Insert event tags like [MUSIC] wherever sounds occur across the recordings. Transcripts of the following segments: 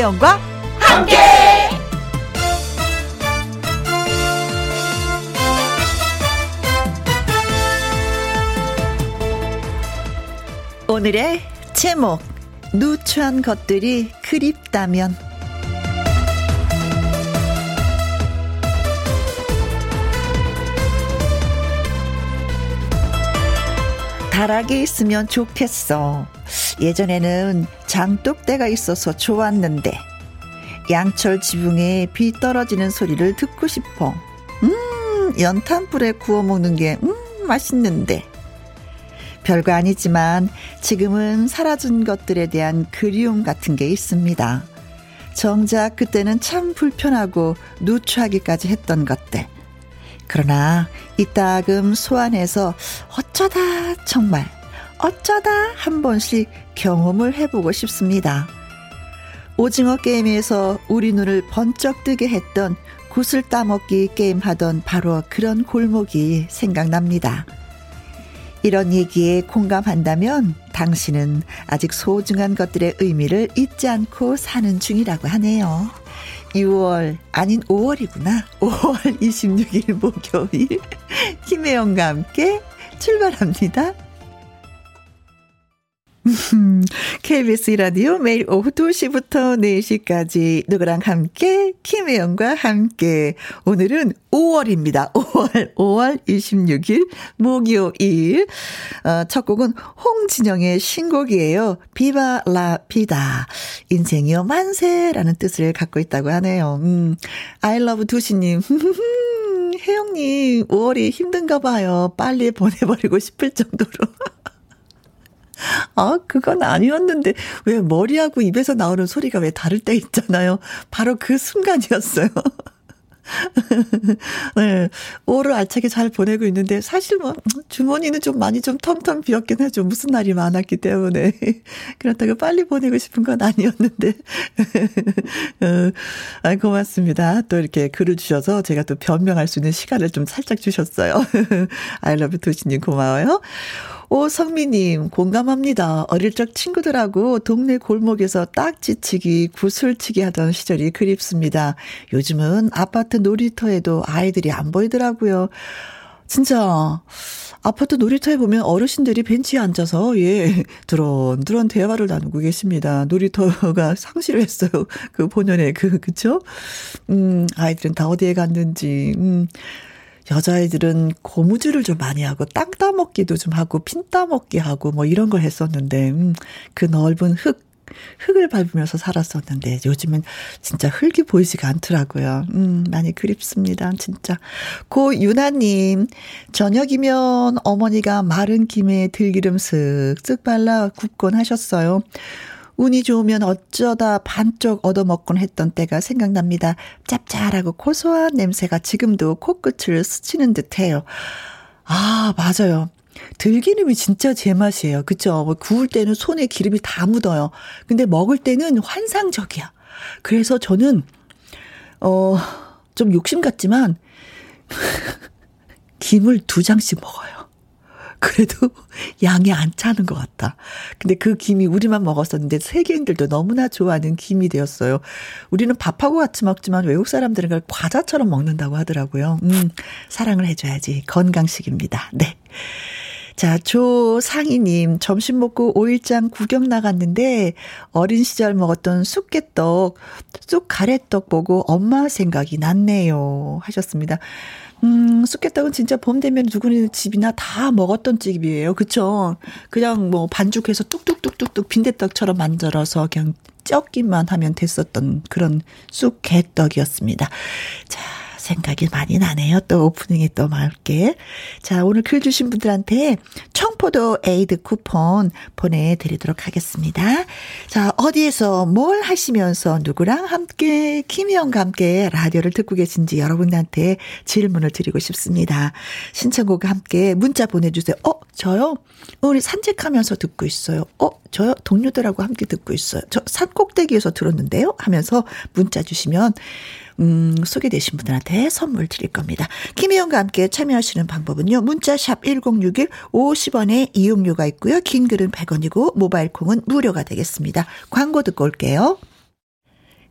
김혜영과 함께. 오늘의 제목 누추한 것들이 그립다면 다락이 있으면 좋겠어. 예전에는 장독대가 있어서 좋았는데 양철 지붕에 비 떨어지는 소리를 듣고 싶어. 음, 연탄불에 구워 먹는 게 음, 맛있는데. 별거 아니지만 지금은 사라진 것들에 대한 그리움 같은 게 있습니다. 정작 그때는 참 불편하고 누추하기까지 했던 것들. 그러나 이따금 소환해서 어쩌다 정말 어쩌다 한 번씩 경험을 해보고 싶습니다. 오징어 게임에서 우리 눈을 번쩍 뜨게 했던 구슬 따먹기 게임 하던 바로 그런 골목이 생각납니다. 이런 얘기에 공감한다면 당신은 아직 소중한 것들의 의미를 잊지 않고 사는 중이라고 하네요. 6월 아닌 5월이구나. 5월 26일 목요일 [LAUGHS] 김혜영과 함께 출발합니다. [LAUGHS] KBS 라디오 매일 오후 2시부터 4시까지 누구랑 함께 김혜영과 함께 오늘은 5월입니다. 5월 5월 26일 목요일 어, 첫 곡은 홍진영의 신곡이에요. 비바 라 비다 인생이요 만세라는 뜻을 갖고 있다고 하네요. 음, love 두시님 [LAUGHS] 혜영님 5월이 힘든가 봐요. 빨리 보내버리고 싶을 정도로 [LAUGHS] 아, 그건 아니었는데, 왜 머리하고 입에서 나오는 소리가 왜 다를 때 있잖아요. 바로 그 순간이었어요. [LAUGHS] 네. 5를 알차게 잘 보내고 있는데, 사실 뭐, 주머니는 좀 많이 좀 텅텅 비었긴 하죠. 무슨 날이 많았기 때문에. [LAUGHS] 그렇다고 빨리 보내고 싶은 건 아니었는데. [LAUGHS] 어, 아, 고맙습니다. 또 이렇게 글을 주셔서 제가 또 변명할 수 있는 시간을 좀 살짝 주셨어요. 아이러브 도시님 고마워요. 오성미님, 공감합니다. 어릴 적 친구들하고 동네 골목에서 딱지치기, 구슬치기 하던 시절이 그립습니다. 요즘은 아파트 놀이터에도 아이들이 안 보이더라고요. 진짜, 아파트 놀이터에 보면 어르신들이 벤치에 앉아서, 예, 드런드런 대화를 나누고 계십니다. 놀이터가 [LAUGHS] 상실을 했어요. 그 본연의 그, 그쵸? 음, 아이들은 다 어디에 갔는지, 음. 여자애들은 고무줄을 좀 많이 하고 땅 따먹기도 좀 하고 핀 따먹기 하고 뭐 이런 걸 했었는데 음, 그 넓은 흙 흙을 밟으면서 살았었는데 요즘은 진짜 흙이 보이지가 않더라고요. 음, 많이 그립습니다. 진짜. 고유나님, 저녁이면 어머니가 마른 김에 들기름 쓱쓱 발라 굽곤 하셨어요. 운이 좋으면 어쩌다 반쪽 얻어먹곤 했던 때가 생각납니다. 짭짤하고 고소한 냄새가 지금도 코끝을 스치는 듯해요. 아, 맞아요. 들기름이 진짜 제 맛이에요. 그쵸? 뭐 구울 때는 손에 기름이 다 묻어요. 근데 먹을 때는 환상적이야. 그래서 저는, 어, 좀 욕심 같지만, [LAUGHS] 김을 두 장씩 먹어요. 그래도 [LAUGHS] 양이 안 차는 것 같다. 근데 그 김이 우리만 먹었었는데 세계인들도 너무나 좋아하는 김이 되었어요. 우리는 밥하고 같이 먹지만 외국 사람들은 그걸 과자처럼 먹는다고 하더라고요. 음, 사랑을 해줘야지. 건강식입니다. 네. 자, 조상희님, 점심 먹고 오일장 구경 나갔는데, 어린 시절 먹었던 쑥개떡, 쑥 가래떡 보고 엄마 생각이 났네요. 하셨습니다. 음, 쑥개떡은 진짜 봄 되면 누구네 집이나 다 먹었던 집이에요. 그쵸? 그냥 뭐 반죽해서 뚝뚝뚝뚝뚝 빈대떡처럼 만들어서 그냥 쪄기만 하면 됐었던 그런 쑥개떡이었습니다. 자, 생각이 많이 나네요. 또 오프닝에 또 말게. 자, 오늘 글 주신 분들한테 청포도 에이드 쿠폰 보내드리도록 하겠습니다. 자, 어디에서 뭘 하시면서 누구랑 함께, 김희영과 함께 라디오를 듣고 계신지 여러분한테 질문을 드리고 싶습니다. 신청곡과 함께 문자 보내주세요. 어, 저요? 우리 산책하면서 듣고 있어요. 어, 저요? 동료들하고 함께 듣고 있어요. 저 산꼭대기에서 들었는데요? 하면서 문자 주시면 음, 소개되신 분들한테 선물 드릴 겁니다. 김혜영과 함께 참여하시는 방법은요. 문자샵 1061 50원의 이용료가 있고요. 긴 글은 100원이고 모바일 콩은 무료가 되겠습니다. 광고 듣고 올게요.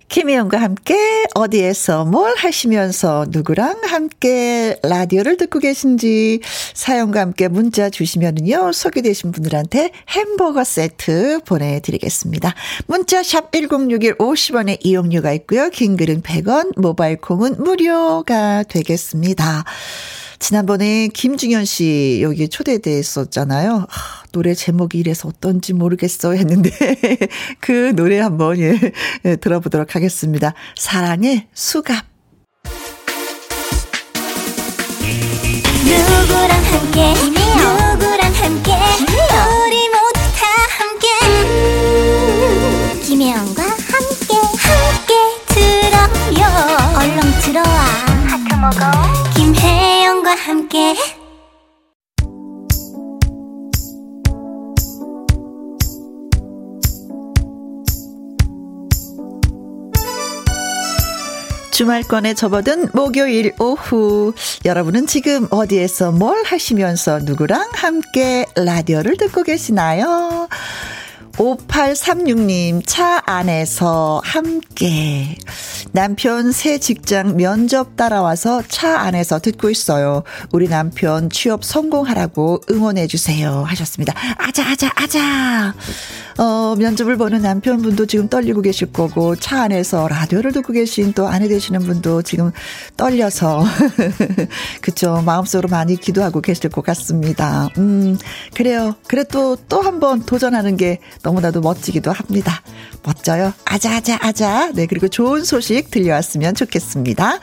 김희영과 함께 어디에서 뭘 하시면서 누구랑 함께 라디오를 듣고 계신지 사연과 함께 문자 주시면은요, 소개되신 분들한테 햄버거 세트 보내드리겠습니다. 문자 샵 1061 50원의 이용료가 있고요. 긴 글은 100원, 모바일 콩은 무료가 되겠습니다. 지난번에 김중현 씨 여기 초대됐었잖아요. 아, 노래 제목이 이래서 어떤지 모르겠어 했는데 [LAUGHS] 그 노래 한번 예, 예 들어보도록 하겠습니다. 사랑의 수갑. 누구랑 함께 누구랑 함께 우리 모두 다 함께 음, 김혜영과 함께 함께 들어요 얼렁 들어와 하트 먹어 김혜영과 함께 주말권에 접어든 목요일 오후 여러분은 지금 어디에서 뭘 하시면서 누구랑 함께 라디오를 듣고 계시나요? 5836님, 차 안에서 함께. 남편 새 직장 면접 따라와서 차 안에서 듣고 있어요. 우리 남편 취업 성공하라고 응원해주세요. 하셨습니다. 아자, 아자, 아자. 어, 면접을 보는 남편분도 지금 떨리고 계실 거고, 차 안에서 라디오를 듣고 계신 또 아내 되시는 분도 지금 떨려서, [LAUGHS] 그쵸. 마음속으로 많이 기도하고 계실 것 같습니다. 음, 그래요. 그래 또, 또 한 번 도전하는 게 너무나도 멋지기도 합니다. 멋져요. 아자, 아자, 아자. 네, 그리고 좋은 소식 들려왔으면 좋겠습니다.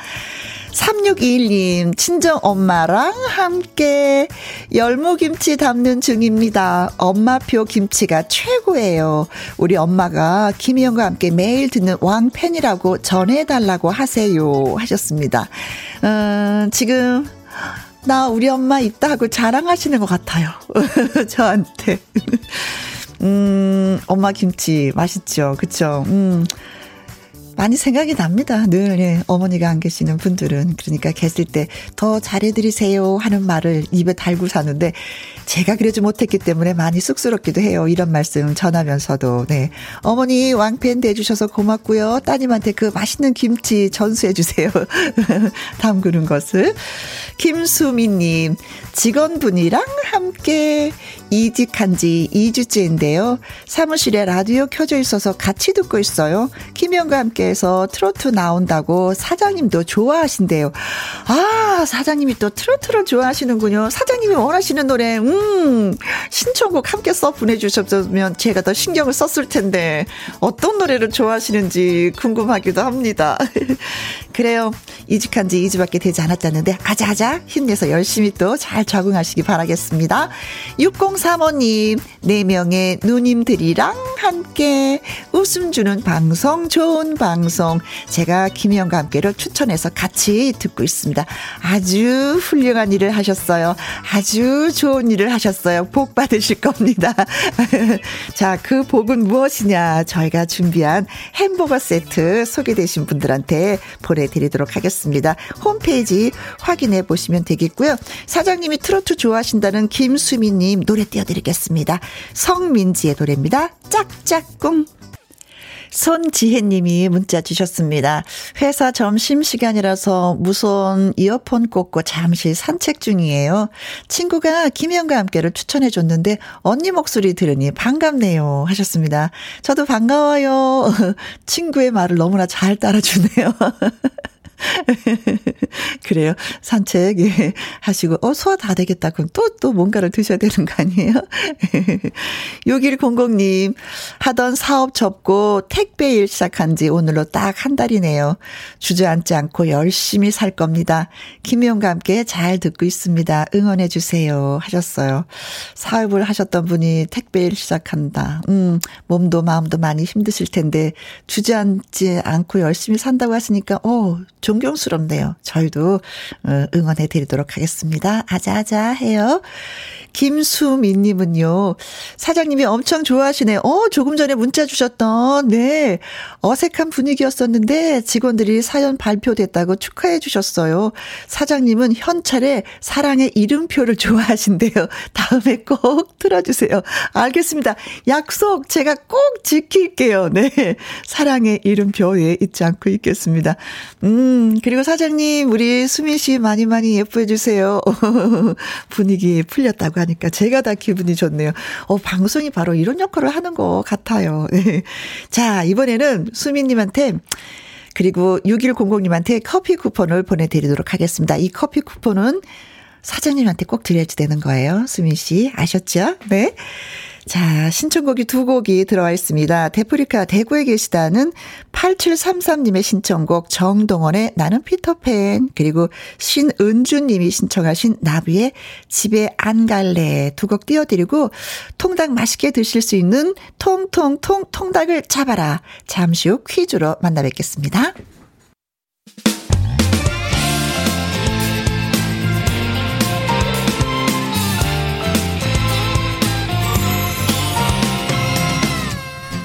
3621님, 친정 엄마랑 함께 열무김치 담는 중입니다. 엄마표 김치가 최고예요. 우리 엄마가 김희영과 함께 매일 듣는 왕팬이라고 전해달라고 하세요. 하셨습니다. 음, 지금, 나 우리 엄마 있다 하고 자랑하시는 것 같아요. [LAUGHS] 저한테. 음, 엄마 김치 맛있죠. 그쵸? 음. 많이 생각이 납니다. 늘 예, 어머니가 안 계시는 분들은 그러니까 계실 때 더 잘해드리세요 하는 말을 입에 달고 사는데 제가 그러지 못했기 때문에 많이 쑥스럽기도 해요. 이런 말씀 전하면서도 네 어머니 왕팬 대주셔서 고맙고요. 따님한테 그 맛있는 김치 전수해 주세요. [LAUGHS] 담그는 것을 김수미님 직원분이랑 함께 이직한 지 2주째인데요. 사무실에 라디오 켜져 있어서 같이 듣고 있어요. 김영과 함께해서 트로트 나온다고 사장님도 좋아하신대요. 아, 사장님이 또 트로트를 좋아하시는군요. 사장님이 원하시는 노래, 음, 신청곡 함께 써 보내주셨으면 제가 더 신경을 썼을 텐데, 어떤 노래를 좋아하시는지 궁금하기도 합니다. [LAUGHS] 그래요. 이직한 지 2주밖에 되지 않았다는데, 아자아자 힘내서 열심히 또 잘 적응하시기 바라겠습니다. 6035님, 4명의 누님들이랑 함께 웃음 주는 방송, 좋은 방송. 제가 김희영과 함께를 추천해서 같이 듣고 있습니다. 아주 훌륭한 일을 하셨어요. 아주 좋은 일을 하셨어요. 복 받으실 겁니다. [LAUGHS] 자, 그 복은 무엇이냐? 저희가 준비한 햄버거 세트 소개되신 분들한테 보내드리도록 하겠습니다. 홈페이지 확인해 보시면 되겠고요. 사장님이 트로트 좋아하신다는 김수미님 노래 띄워드리겠습니다. 성민지의 노래입니다. 짝짝꿍. 손지혜님이 문자 주셨습니다. 회사 점심 시간이라서 무선 이어폰 꽂고 잠시 산책 중이에요. 친구가 김희영과 함께를 추천해 줬는데 언니 목소리 들으니 반갑네요 하셨습니다. 저도 반가워요. [LAUGHS] 친구의 말을 너무나 잘 따라주네요. [LAUGHS] [LAUGHS] 그래요. 산책, 예, 하시고, 어, 소화 다 되겠다. 그럼 또, 또 뭔가를 드셔야 되는 거 아니에요? [LAUGHS] 6100님, 하던 사업 접고 택배 일 시작한 지 오늘로 딱 한 달이네요. 주저앉지 않고 열심히 살 겁니다. 김희영과 함께 잘 듣고 있습니다. 응원해 주세요. 하셨어요. 사업을 하셨던 분이 택배 일 시작한다. 음, 몸도 마음도 많이 힘드실 텐데, 주저앉지 않고 열심히 산다고 하시니까, 어, 존경스럽네요. 저희도 어, 응원해 드리도록 하겠습니다. 아자아자 해요. 김수민님은요, 사장님이 엄청 좋아하시네. 어, 조금 전에 문자 주셨던, 네. 어색한 분위기였었는데 직원들이 사연 발표됐다고 축하해 주셨어요. 사장님은 현찰에 사랑의 이름표를 [LAUGHS] 좋아하신대요. 다음에 꼭 틀어주세요. 알겠습니다. 약속 제가 꼭 지킬게요. 네. 사랑의 이름표에 잊지 않고 있겠습니다. 음, 그리고 사장님, 우리 수민 씨 많이 많이 예뻐해 주세요. [LAUGHS] 분위기 풀렸다고 하니까 제가 다 기분이 좋네요. 어, 방송이 바로 이런 역할을 하는 것 같아요. 네. [LAUGHS] 자, 이번에는 수민님한테 그리고 6100님한테 커피 쿠폰을 보내드리도록 하겠습니다. 이 커피 쿠폰은 사장님한테 꼭 드려야 되는 거예요. 수민 씨. 아셨죠? 네. 자, 신청곡이 두 곡이 들어와 있습니다. 데프리카 대구에 계시다는 8733님의 신청곡 정동원의 나는 피터팬 그리고 신은주님이 신청하신 나비의 집에 안 갈래 두 곡 띄워드리고 통닭 맛있게 드실 수 있는 통통통 통닭을 잡아라 잠시 후 퀴즈로 만나 뵙겠습니다.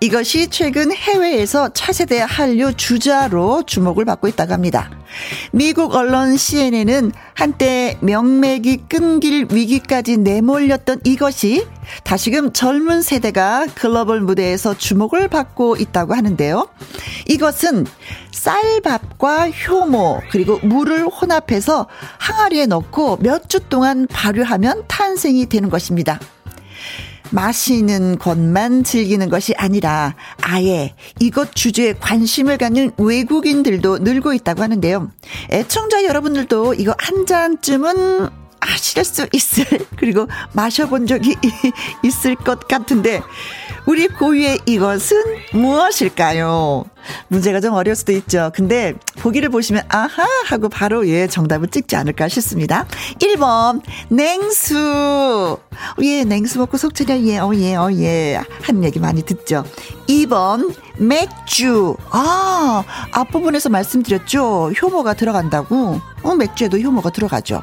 이것이 최근 해외에서 차세대 한류 주자로 주목을 받고 있다고 합니다. 미국 언론 CNN은 한때 명맥이 끊길 위기까지 내몰렸던 이것이 다시금 젊은 세대가 글로벌 무대에서 주목을 받고 있다고 하는데요. 이것은 쌀밥과 효모 그리고 물을 혼합해서 항아리에 넣고 몇 주 동안 발효하면 탄생이 되는 것입니다. 마시는 것만 즐기는 것이 아니라 아예 이것 주제에 관심을 갖는 외국인들도 늘고 있다고 하는데요. 애청자 여러분들도 이거 한 잔쯤은 아실 수 있을 [LAUGHS] 그리고 마셔본 적이 [LAUGHS] 있을 것 같은데 우리 고유의 이것은 무엇일까요? 문제가 좀 어려울 수도 있죠. 근데 보기를 보시면 아하 하고 바로 예 정답을 찍지 않을까 싶습니다. 1번 냉수. 예 냉수 먹고 속 차려 예 어 예 어예 하는 얘기 많이 듣죠. 2번 맥주. 아 앞부분에서 말씀드렸죠. 효모가 들어간다고. 어 맥주에도 효모가 들어가죠.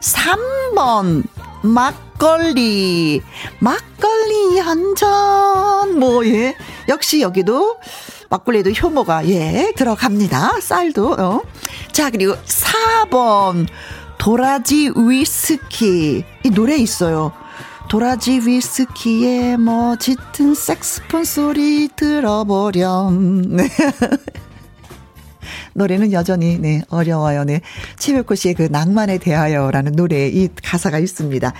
3번 막걸리. 막걸리 한 잔. 뭐, 예. 역시 여기도 막걸리도 효모가, 예, 들어갑니다. 쌀도, 어. 자, 그리고 4번. 도라지 위스키. 이 노래 있어요. 도라지 위스키에 뭐 짙은 색스폰 소리 들어보렴. [LAUGHS] 네. 노래는 여전히 네 어려워요. 네 최백호 씨의 그 낭만에 대하여라는 노래 이 가사가 있습니다.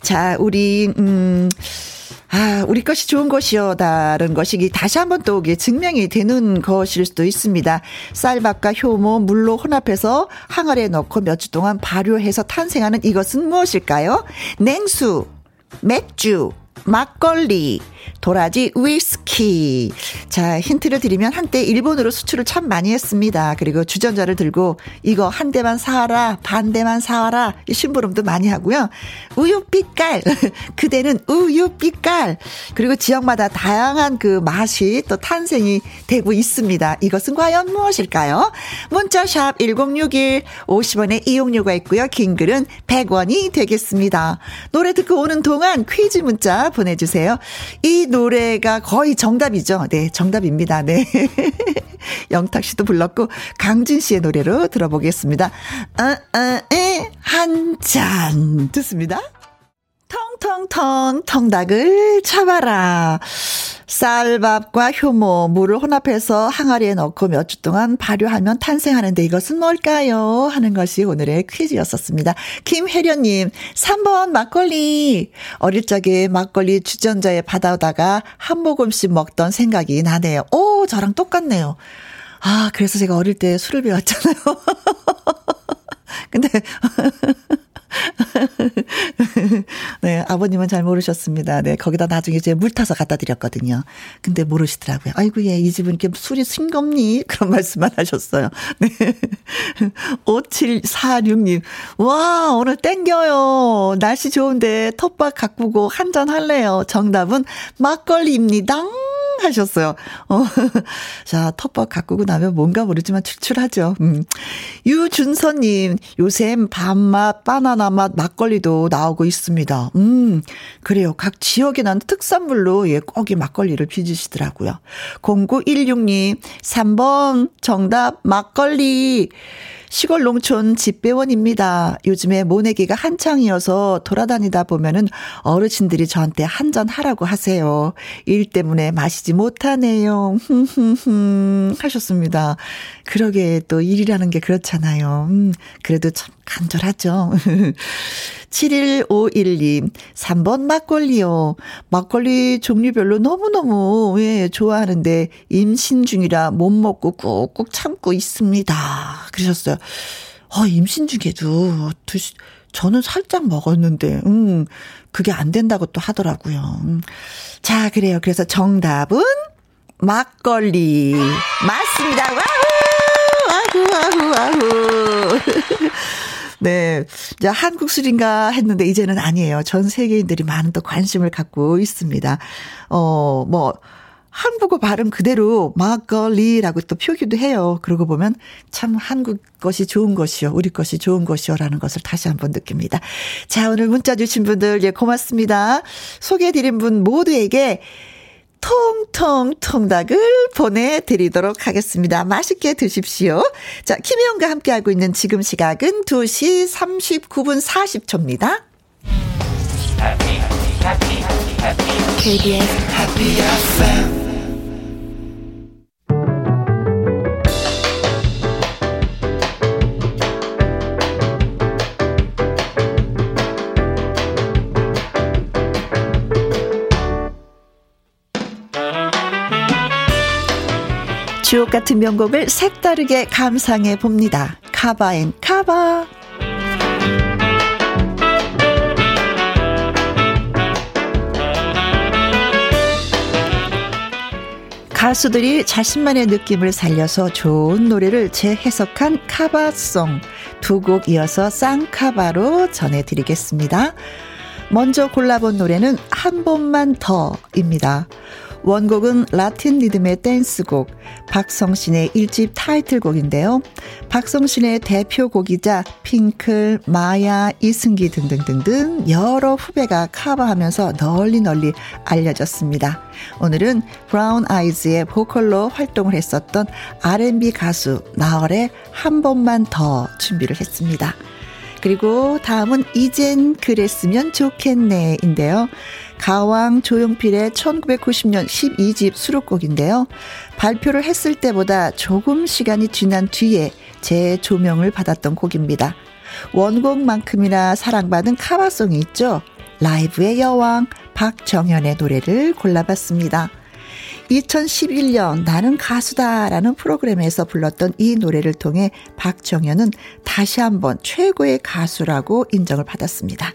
자 우리 음. 아, 우리 것이 좋은 것이요. 다른 것이 다시 한번 또 증명이 되는 것일 수도 있습니다. 쌀밥과 효모, 물로 혼합해서 항아리에 넣고 몇 주 동안 발효해서 탄생하는 이것은 무엇일까요? 냉수, 맥주, 막걸리, 도라지 위스키. 자, 힌트를 드리면 한때 일본으로 수출을 참 많이 했습니다. 그리고 주전자를 들고 이거 한 대만 사와라, 반 대만 사와라. 심부름도 많이 하고요. 우유 빛깔. [LAUGHS] 그대는 우유 빛깔. 그리고 지역마다 다양한 그 맛이 또 탄생이 되고 있습니다. 이것은 과연 무엇일까요? 문자샵 1061 50원의 이용료가 있고요. 긴 글은 100원이 되겠습니다. 노래 듣고 오는 동안 퀴즈 문자 보내 주세요. 이 노래가 거의 정답이죠. 네, 정답입니다. 네. [LAUGHS] 영탁 씨도 불렀고, 강진 씨의 노래로 들어보겠습니다. 어, 어, 에, 한 잔. 듣습니다. 텅텅텅, 텅닭을 잡아라. 쌀밥과 효모, 물을 혼합해서 항아리에 넣고 몇 주 동안 발효하면 탄생하는데 이것은 뭘까요? 하는 것이 오늘의 퀴즈였었습니다. 김혜련님, 3번 막걸리. 어릴 적에 막걸리 주전자에 받아오다가 한 모금씩 먹던 생각이 나네요. 오, 저랑 똑같네요. 아, 그래서 제가 어릴 때 술을 배웠잖아요. [LAUGHS] 근데 [LAUGHS] 네, 아버님은 잘 모르셨습니다. 네, 거기다 나중에 이제 물 타서 갖다 드렸거든요. 근데 모르시더라고요. 아이고, 예, 이 집은 이렇게 술이 싱겁니? [LAUGHS] 그런 말씀만 하셨어요. 네. [LAUGHS] 5746님. 와, 오늘 땡겨요. 날씨 좋은데 텃밭 가꾸고 한잔 할래요. 정답은 막걸리입니다. 하셨어요. 어. [LAUGHS] 자, 텃밭 가꾸고 나면 뭔가 모르지만 출출하죠. 음. 유준서님, 요새 밥맛, 바나나 맛, 막걸리도 나오고 있습니다. 음, 그래요. 각 지역에 난 특산물로 예, 꼭이 막걸리를 빚으시더라고요. 0916님, 3번 정답 막걸리. 시골 농촌 집배원입니다. 요즘에 모내기가 한창이어서 돌아다니다 보면은 어르신들이 저한테 한 잔 하라고 하세요. 일 때문에 마시지 못하네요. 흠흠흠 [LAUGHS] 하셨습니다. 그러게 또 일이라는 게 그렇잖아요. 음, 그래도 참 간절하죠. [LAUGHS] 71512, 3번 막걸리요. 막걸리 종류별로 너무너무, 예, 좋아하는데, 임신 중이라 못 먹고 꾹꾹 참고 있습니다. 그러셨어요. 어, 임신 중에도 드시, 저는 살짝 먹었는데, 음, 그게 안 된다고 또 하더라고요. 음. 자, 그래요. 그래서 정답은 막걸리. 맞습니다. Wow! Wow, wow, wow. 네. 이제 한국 술인가 했는데 이제는 아니에요. 전 세계인들이 많은 또 관심을 갖고 있습니다. 어, 뭐, 한국어 발음 그대로 막걸리라고 또 표기도 해요. 그러고 보면 참 한국 것이 좋은 것이요. 우리 것이 좋은 것이요라는 것을 다시 한번 느낍니다. 자, 오늘 문자 주신 분들 예 고맙습니다. 소개해 드린 분 모두에게 통통 통닭을 보내드리도록 하겠습니다. 맛있게 드십시오. 자, 김혜영과 함께하고 있는 지금 시각은 2시 39분 40초입니다. KBS Happy FM 주옥 같은 명곡을 색다르게 감상해 봅니다. 카바앤 카바. 가수들이 자신만의 느낌을 살려서 좋은 노래를 재해석한 카바송 두 곡 이어서 쌍카바로 전해드리겠습니다. 먼저 골라본 노래는 한 번만 더입니다. 원곡은 라틴 리듬의 댄스곡, 박성신의 1집 타이틀곡인데요. 박성신의 대표곡이자 핑클, 마야, 이승기 등등등등 여러 후배가 커버하면서 널리 널리 알려졌습니다. 오늘은 브라운 아이즈의 보컬로 활동을 했었던 R&B 가수 나얼의 한 번만 더 준비를 했습니다. 그리고 다음은 이젠 그랬으면 좋겠네인데요. 가왕 조용필의 1990년 12집 수록곡인데요. 발표를 했을 때보다 조금 시간이 지난 뒤에 재조명을 받았던 곡입니다. 원곡만큼이나 사랑받은 카바송이 있죠. 라이브의 여왕 박정현의 노래를 골라봤습니다. 2011년 나는 가수다라는 프로그램에서 불렀던 이 노래를 통해 박정현은 다시 한번 최고의 가수라고 인정을 받았습니다.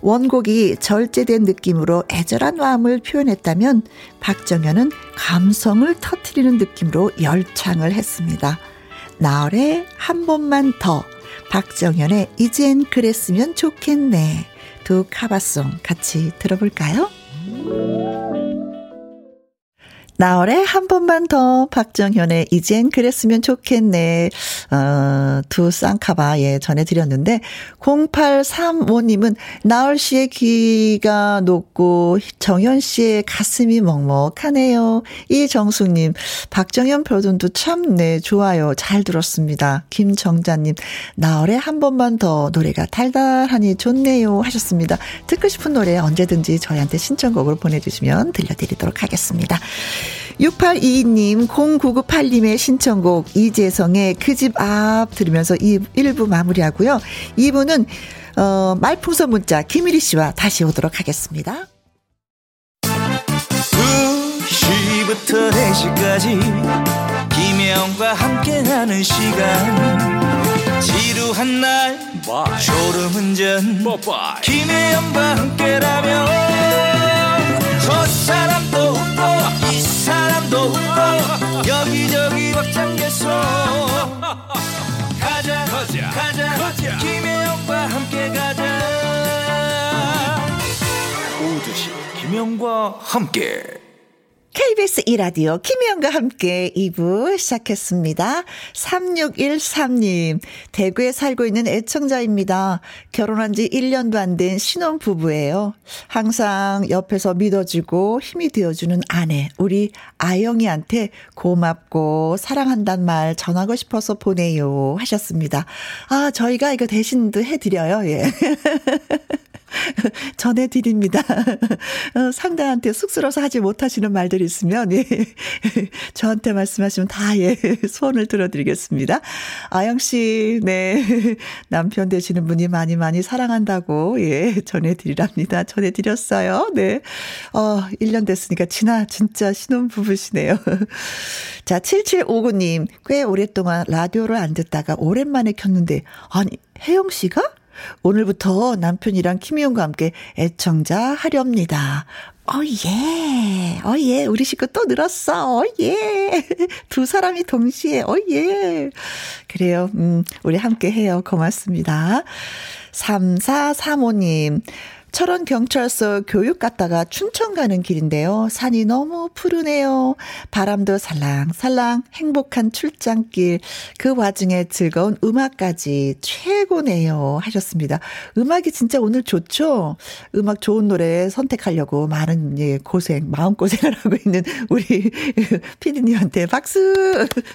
원곡이 절제된 느낌으로 애절한 마음을 표현했다면 박정현은 감성을 터트리는 느낌으로 열창을 했습니다. 나얼의 한 번만 더 박정현의 이젠 그랬으면 좋겠네 두 카바송 같이 들어볼까요? 나월의 한 번만 더 박정현의 이젠 그랬으면 좋겠네. 어, 두 쌍카바 예 전해드렸는데 0835님은 나월 씨의 귀가 높고 정현 씨의 가슴이 먹먹하네요. 이정숙님 박정현 표준도 참네 좋아요 잘 들었습니다. 김정자님 나월의 한 번만 더 노래가 달달하니 좋네요 하셨습니다. 듣고 싶은 노래 언제든지 저희한테 신청곡으로 보내주시면 들려드리도록 하겠습니다. 6822님, 0998님의 신청곡 이재성의 그 집 앞 들으면서 1부 마무리하고요. 2부는 어, 말풍선 문자 김일희 씨와 다시 오도록 하겠습니다. 2시부터 4시까지 김혜영과 함께하는 시간 지루한 날 Bye. 졸음운전 Bye. 김혜영과 함께라면 저 사람도 웃고 이 웃고 여기저기 벅장 개소. 가자 가자 가자, 가자. 김혜영과 함께 가자. 오두시 김혜영과 함께 KBS 이라디오 김희영과 함께 2부 시작했습니다. 3613님, 대구에 살고 있는 애청자입니다. 결혼한 지 1년도 안 된 신혼 부부예요. 항상 옆에서 믿어주고 힘이 되어주는 아내, 우리 아영이한테 고맙고 사랑한단 말 전하고 싶어서 보내요. 하셨습니다. 아, 저희가 이거 대신도 해드려요. 예. [LAUGHS] [LAUGHS] 전해드립니다. 어, 상대한테 쑥스러워서 하지 못하시는 말들이 있으면, 예. [LAUGHS] 저한테 말씀하시면 다, 예. [LAUGHS] 소원을 들어드리겠습니다. 아영씨, 네. 남편 되시는 분이 많이 많이 사랑한다고, 예. 전해드리랍니다. 전해드렸어요. 네. 어, 1년 됐으니까 지나 진짜 신혼부부시네요. 자, 7759님. 꽤 오랫동안 라디오를 안 듣다가 오랜만에 켰는데, 아니, 혜영 씨가? 오늘부터 남편이랑 김희영과 함께 애청자 하렵니다. 어, 예. 어, 예. 우리 식구 또 늘었어. 어, 예. [LAUGHS] 두 사람이 동시에, 어, 예. 그래요. 음, 우리 함께 해요. 고맙습니다. 3435님. 철원 경찰서 교육 갔다가 춘천 가는 길인데요. 산이 너무 푸르네요. 바람도 살랑살랑 행복한 출장길. 그 와중에 즐거운 음악까지 최고네요. 하셨습니다. 음악이 진짜 오늘 좋죠? 음악 좋은 노래 선택하려고 많은 예, 고생, 마음고생을 [LAUGHS] 하고 있는 우리 [LAUGHS] 피디님한테 박수!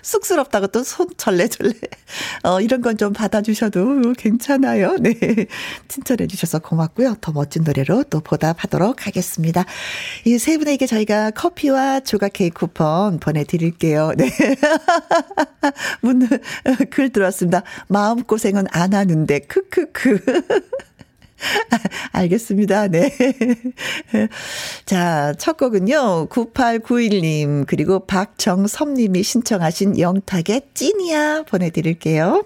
쑥스럽다고 또 손 절레절레. 어, 이런 건 좀 받아주셔도 괜찮아요. 네. 칭찬해 주셔서 고맙고요. 더 멋. 멋진 노래로 또 보답하도록 하겠습니다. 이 세 분에게 저희가 커피와 조각 케이크 쿠폰 보내드릴게요. 네. [LAUGHS] 문, 글 들었습니다. 마음고생은 안 하는데, 크크크. [LAUGHS] 알겠습니다. 네. 자, 첫 곡은요. 9891님, 그리고 박정섭님이 신청하신 영탁의 찐이야 보내드릴게요.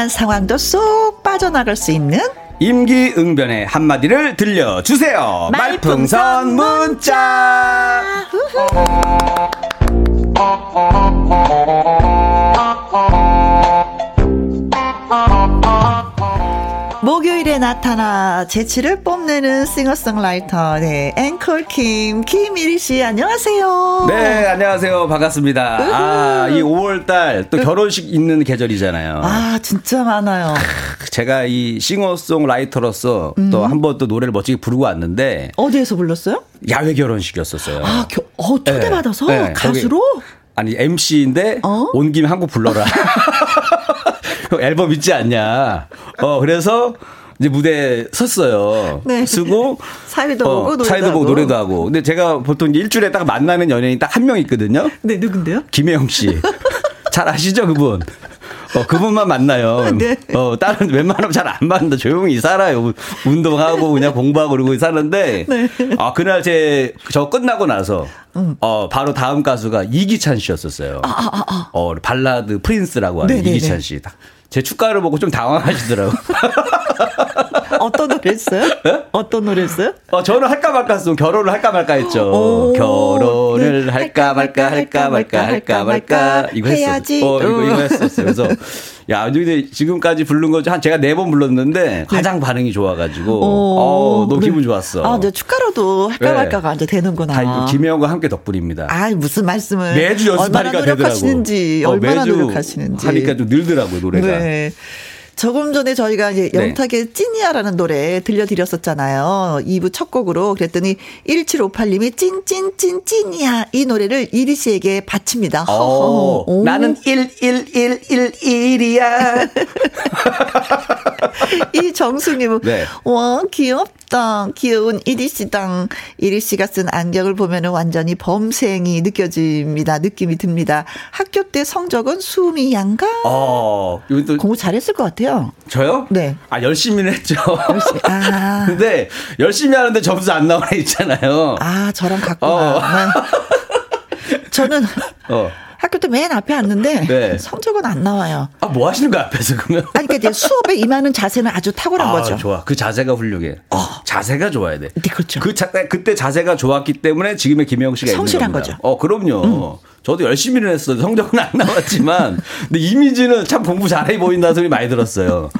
곤란한 상황도 쏙 빠져나갈 수 있는 임기응변의 한마디를 들려주세요. 말풍선 문자. 목요일에 나 타난 나타나 재치를 뽐내는 싱어송라이터, 네, 앵콜 김, 김일희 씨, 안녕하세요. 네, 안녕하세요. 반갑습니다. 아, 이 5월달 또 결혼식 있는 계절이잖아요. 아, 진짜 많아요. 제가 이 싱어송라이터로서 음. 또한번 또 노래를 멋지게 부르고 왔는데 어디에서 불렀어요? 야외 결혼식이었었어요. 아, 겨, 어, 초대받아서 네, 네, 가수로? 거기- 아니 MC인데 어? 온 김에 한곡 불러라. [LAUGHS] 앨범 있지 않냐. 어 그래서 이제 무대에 섰어요. 네. 쓰고 [LAUGHS] 사회도 보고 노래도 사회도 하고. 노래도 하고. 근데 제가 보통 일주일에 딱 만나는 연예인 딱 한 명 있거든요. 네, 누군데요? 김혜영 씨. [LAUGHS] 잘 아시죠, 그분? 어, 그분만 만나요. [LAUGHS] 네. 어, 다른 웬만하면 잘 안 만나. 조용히 살아요. 운동하고 그냥 공부하고 그러고 사는데. 네. 아, 그날 제, 저 끝나고 나서, 음. 어, 바로 다음 가수가 이기찬 씨였었어요. 어, 발라드 프린스라고 하는 아, 네네네. 이기찬 씨. 제 축가를 보고 좀 당황하시더라고. [LAUGHS] 어떤 노래 했어요? 네? 어떤 노래 했어요? 어, 저는 할까 말까 했어. 결혼을 할까 말까 했죠. 오, 결혼을 네. 할까 말까 할까 말까 할까 말까 이거 했어. 해야지. 어, 이거 이거 어. 했었어요. 그래서 야, 근데 지금까지 부른 거한 제가 네 번 불렀는데 가장 반응이 좋아가지고 어, 너무 기분 좋았어. 아, 이제 축가로도 할까 네. 말까가 이제 되는구나. 다 이거 김혜영과 함께 덕분입니다. 아, 무슨 말씀을. 매주 얼마나 연습하니까 되더라고. 노력하시는지, 어, 얼마나 노력하시는지. 하니까 좀 늘더라고요 노래가. 네. 조금 전에 저희가 이제 네. 영탁의 찐이야라는 노래 들려드렸었잖아요. 2부 첫 곡으로. 그랬더니 1758님이 찐찐찐 찐이야. 이 노래를 이리 씨에게 바칩니다. 어, 허허. 오. 나는 11111이야. [LAUGHS] 이 정수님은 네. 와 귀엽다 귀여운 이리 씨당 이리 씨가 쓴 안경을 보면은 완전히 범생이 느껴집니다 느낌이 듭니다 학교 때 성적은 수미 양가 어, 공부 잘했을 것 같아요 저요? 네. 아 열심히는 했죠. 아. [LAUGHS] 근데 열심히 하는데 점수 안애 있잖아요. 아 저랑 같구나 어. 네. [LAUGHS] 저는 어. 학교 때 맨 앞에 앉는데 네. 성적은 안 나와요 아, 뭐 하시는 거야, 앞에서 그러면? 아니 그러니까 수업에 임하는 자세는 아주 탁월한 아, 거죠 좋아. 그 자세가 훌륭해. 자세가 좋아야 돼. 네, 그렇죠. 그 자, 그때 자세가 좋았기 때문에 지금의 김혜영 씨가 성실한. 거죠. 음. 어, 그럼요. 저도 열심히는 했어요. 성적은 안 나왔지만. 근데 이미지는 참 공부 잘해 보인다는 소리 많이 들었어요.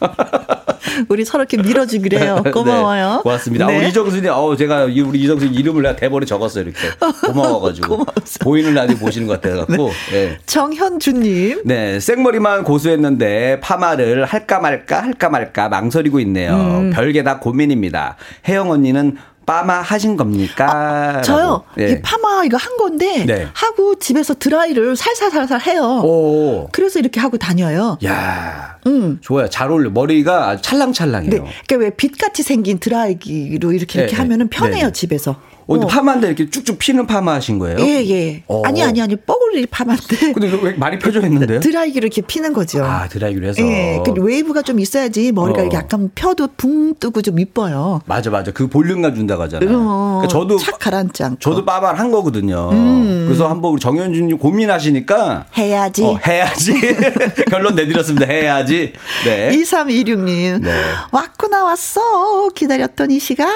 [LAUGHS] [LAUGHS] 우리 서로 이렇게 밀어주기로 해요 [LAUGHS] 고마워요 네, 고맙습니다. 네. 아, 우리 이정순이, 어, 제가 이- 우리 이정순 이름을 내가 대본에 적었어요. 이렇게. 고마워가지고. [LAUGHS] 보이는 라디오 보시는 것 같아갖고. 예. 정현주님 네, 생머리만 고수했는데 파마를 할까 말까 할까 말까 망설이고 있네요. 음. 별게 다 고민입니다. 혜영 언니는 파마 하신 겁니까? 저요. 라고. 예. 이 파마 이거 한 건데 네. 하고 집에서 드라이를 살살살살 해요. 오. 그래서 이렇게 하고 다녀요. 야. 음. 좋아요. 잘 어울려. 머리가 아주 찰랑찰랑해요. 네. 그러니까 왜 빛같이 생긴 드라이기로 이렇게 이렇게 네, 하면은 네. 편해요, 네. 집에서. 어, 어. 파마인데 이렇게 쭉쭉 피는 파마 하신 거예요? 예, 예. 어. 아니, 아니, 아니, 뻐글리 파마인데. 근데 왜 많이 펴져 있는데요? [LAUGHS] 드라이기로 이렇게 피는 거죠. 아, 드라이기로 해서. 예. 그 웨이브가 좀 있어야지 머리가 어. 이렇게 약간 펴도 붕 뜨고 좀 이뻐요. 맞아, 맞아. 그 볼륨감 준다고 하잖아요. 어, 그러니까 저도 착 가라앉지 않고. 저도 빠바를 한 거거든요. 음. 그래서 한번 우리 정현준님 고민하시니까 해야지. 어, 해야지. [LAUGHS] 결론 내드렸습니다. 해야지. 네. 2316님. 네. 왔구나, 왔어. 기다렸던 이 시간.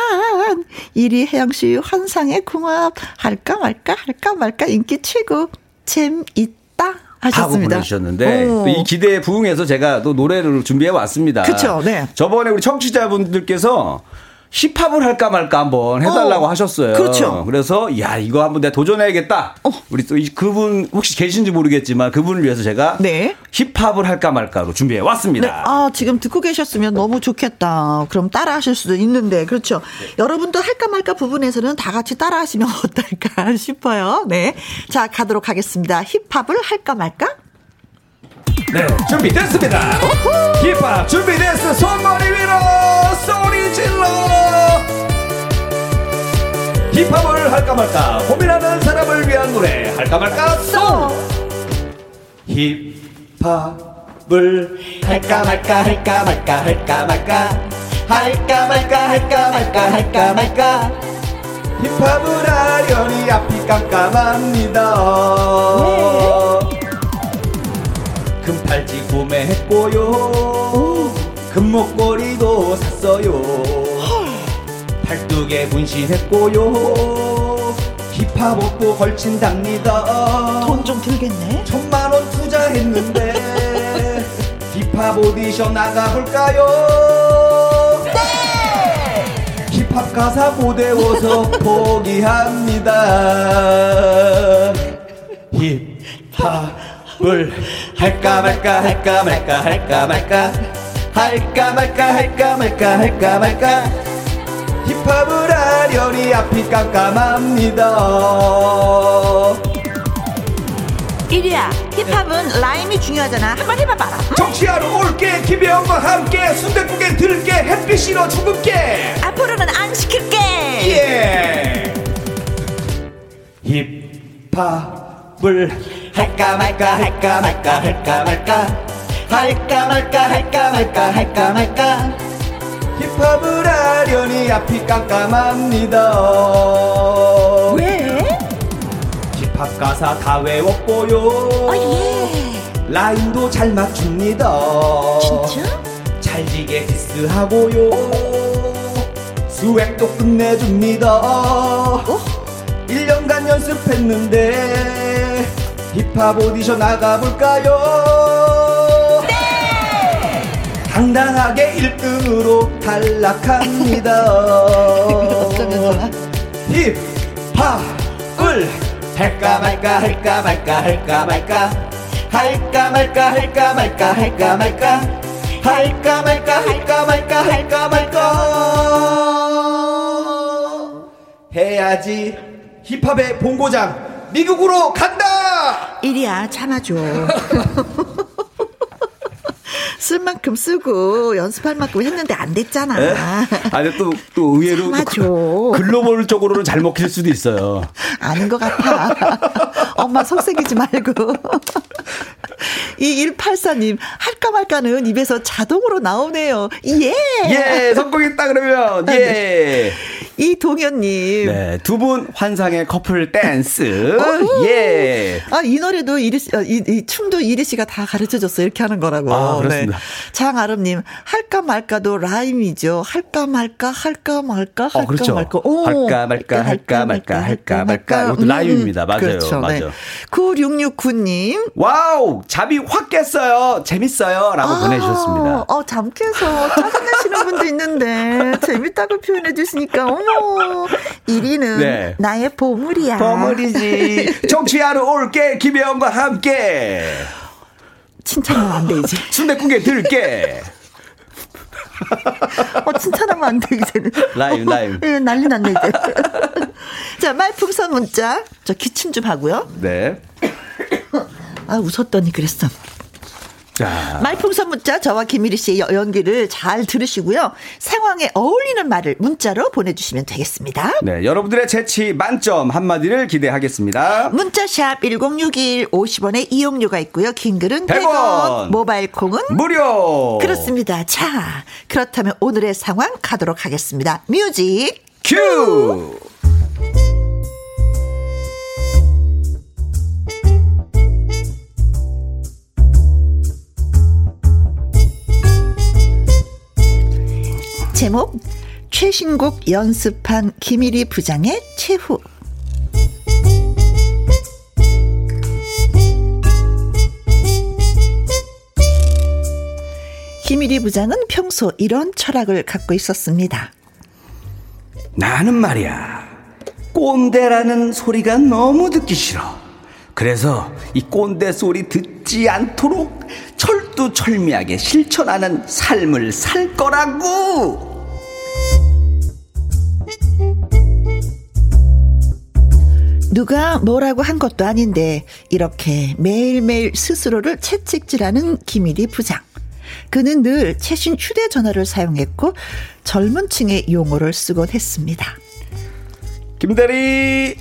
이리 혜영씨 환 상의 궁합. 할까 말까, 할까 말까 인기 최고. 재밌다. 하고 하셨습니다. 보내주셨는데 어. 또이 기대에 부응해서 제가 또 노래를 준비해 왔습니다. 그쵸, 네. 저번에 우리 청취자분들께서 힙합을 할까 말까 한번 해달라고 어, 하셨어요. 그렇죠. 그래서 야 이거 한번 내가 도전해야겠다. 어. 우리 또 이- 그분 혹시 계신지 모르겠지만 그분을 위해서 제가 네. 힙합을 할까 말까로 준비해 왔습니다. 네, 아, 지금 듣고 계셨으면 너무 좋겠다. 그럼 따라 하실 수도 있는데, 그렇죠. 여러분도 할까 말까 부분에서는 다 같이 따라 하시면 [LAUGHS] 어떨까 싶어요. 네. 자, 가도록 하겠습니다. 힙합을 할까 말까? 네, 준비됐습니다. 힙합 준비됐어. 손머리 위로 소리 질러. 힙합을 할까 말까 고민하는 사람을 위한 노래 할까 말까 송. 힙합을 할까 말까 할까 말까 할까 말까 할까 말까 할까 말까 할까 말까 힙합을 하려니 앞이 깜깜합니다. 금팔찌 구매했고요 금목걸이도 샀어요. 팔뚝에 분신했고요. 힙합 옷도 걸친답니다. 돈 좀 들겠네. 천만 원 투자했는데 힙합 오디션 나가볼까요? 힙합 가사 못 외워서 포기합니다. 힙합을 할까 말까 할까 말까 할까 말까 할까 말까 할까 말까 할까 말까. 힙합을 하려니 앞이 깜깜합니다. 이리야 힙합은 라임이 중요하잖아. 한번 해봐봐라 정치하러 올게 김혜영과 함께. 순대국에 들게 햇빛 싫어 죽을게. 앞으로는 안 시킬게. 예. 힙합을 할까 말까 할까 말까 할까 말까 할까 말까 할까 말까 할까 말까. 힙합을 하려니 앞이 깜깜합니다. 왜? 힙합 가사 다 외웠고요. 어예. rhyme도 잘 맞춥니다. 진짜? 찰지게 diss하고요. swag도 끝내줍니다. 1년간 연습했는데 힙합 오디션 나가볼까요? 네! 당당하게 1등으로 탈락합니다. [LAUGHS] 힙합을 할까 말까 할까 말까 할까 말까 할까 말까 할까 말까 할까 말까 할까 말까 할까 말까 할까 말까. 해야지 힙합의 본고장 미국으로 간다! 이리야 참아줘 [LAUGHS] 쓸 만큼 쓰고 연습할 만큼 했는데 안 됐잖아. 아니 또, 또 의외로 참아줘. 글로벌 쪽으로는 잘 먹힐 수도 있어요. 아닌 것 같아. [LAUGHS] 엄마 속색이지 말고 2184님 할까 말까는 입에서 자동으로 나오네요 예, 예 성공했다 그러면 예 [LAUGHS] 이동현님 네, 두 분 환상의 커플 댄스. 어후. 예. 아, 이 노래도 이리 씨, 아, 이, 이 춤도 이리 씨가 다 가르쳐 줬어. 이렇게 하는 거라고. 아, 그렇습니다. 장아름님, 할까 말까도 rhyme이죠. 할까 말까, 할까 말까, 할까 어, 그렇죠. 말까. 오. 할까 말까, 할까 말까, 할까 말까. 이것도 rhyme입니다. 맞아요. 그렇죠. 맞아요. 9669님. Wow! 잠이 확 깼어요. 재밌어요. 라고 보내주셨습니다. 어, 잠 깨서 짜증내시는 분도 있는데, 재밌다고 표현해 주시니까, 어머, 1위는 네. 나의 보물이야. 버무리지. 정치하러 올게. 김혜영과 함께. 칭찬하면 안 돼, 이제. [LAUGHS] 순대국에 들게. 어, 칭찬하면 안 돼, 이제는. 라임, 라임. 예, 난리 났네, 이제. [LAUGHS] 자, 말풍선 문자. 저 기침 좀 하고요. 네. 아, 웃었더니 그랬어. 자. 말풍선 문자 저와 김미리 씨의 여- 연기를 잘 들으시고요. 상황에 어울리는 말을 문자로 보내주시면 되겠습니다. 네. 여러분들의 재치 만점 한마디를 기대하겠습니다. 문자샵 1061 50원의 이용료가 있고요. 긴 글은 100원. 100원, 모바일 콩은 무료! 그렇습니다. 자, 그렇다면 오늘의 상황 가도록 하겠습니다. 뮤직 큐! 제목 최신곡 연습한 김일희 부장의 최후 김일희 부장은 평소 이런 철학을 갖고 있었습니다. 나는 말이야. 꼰대라는 소리가 너무 듣기 싫어. 그래서 이 꼰대 소리 듣지 않도록 철두철미하게 실천하는 삶을 살 거라고! 누가 뭐라고 한 것도 아닌데 이렇게 매일매일 스스로를 채찍질하는 김일희 부장. 그는 늘 최신 휴대전화를 사용했고 젊은 층의 용어를 쓰곤 했습니다. 김대리,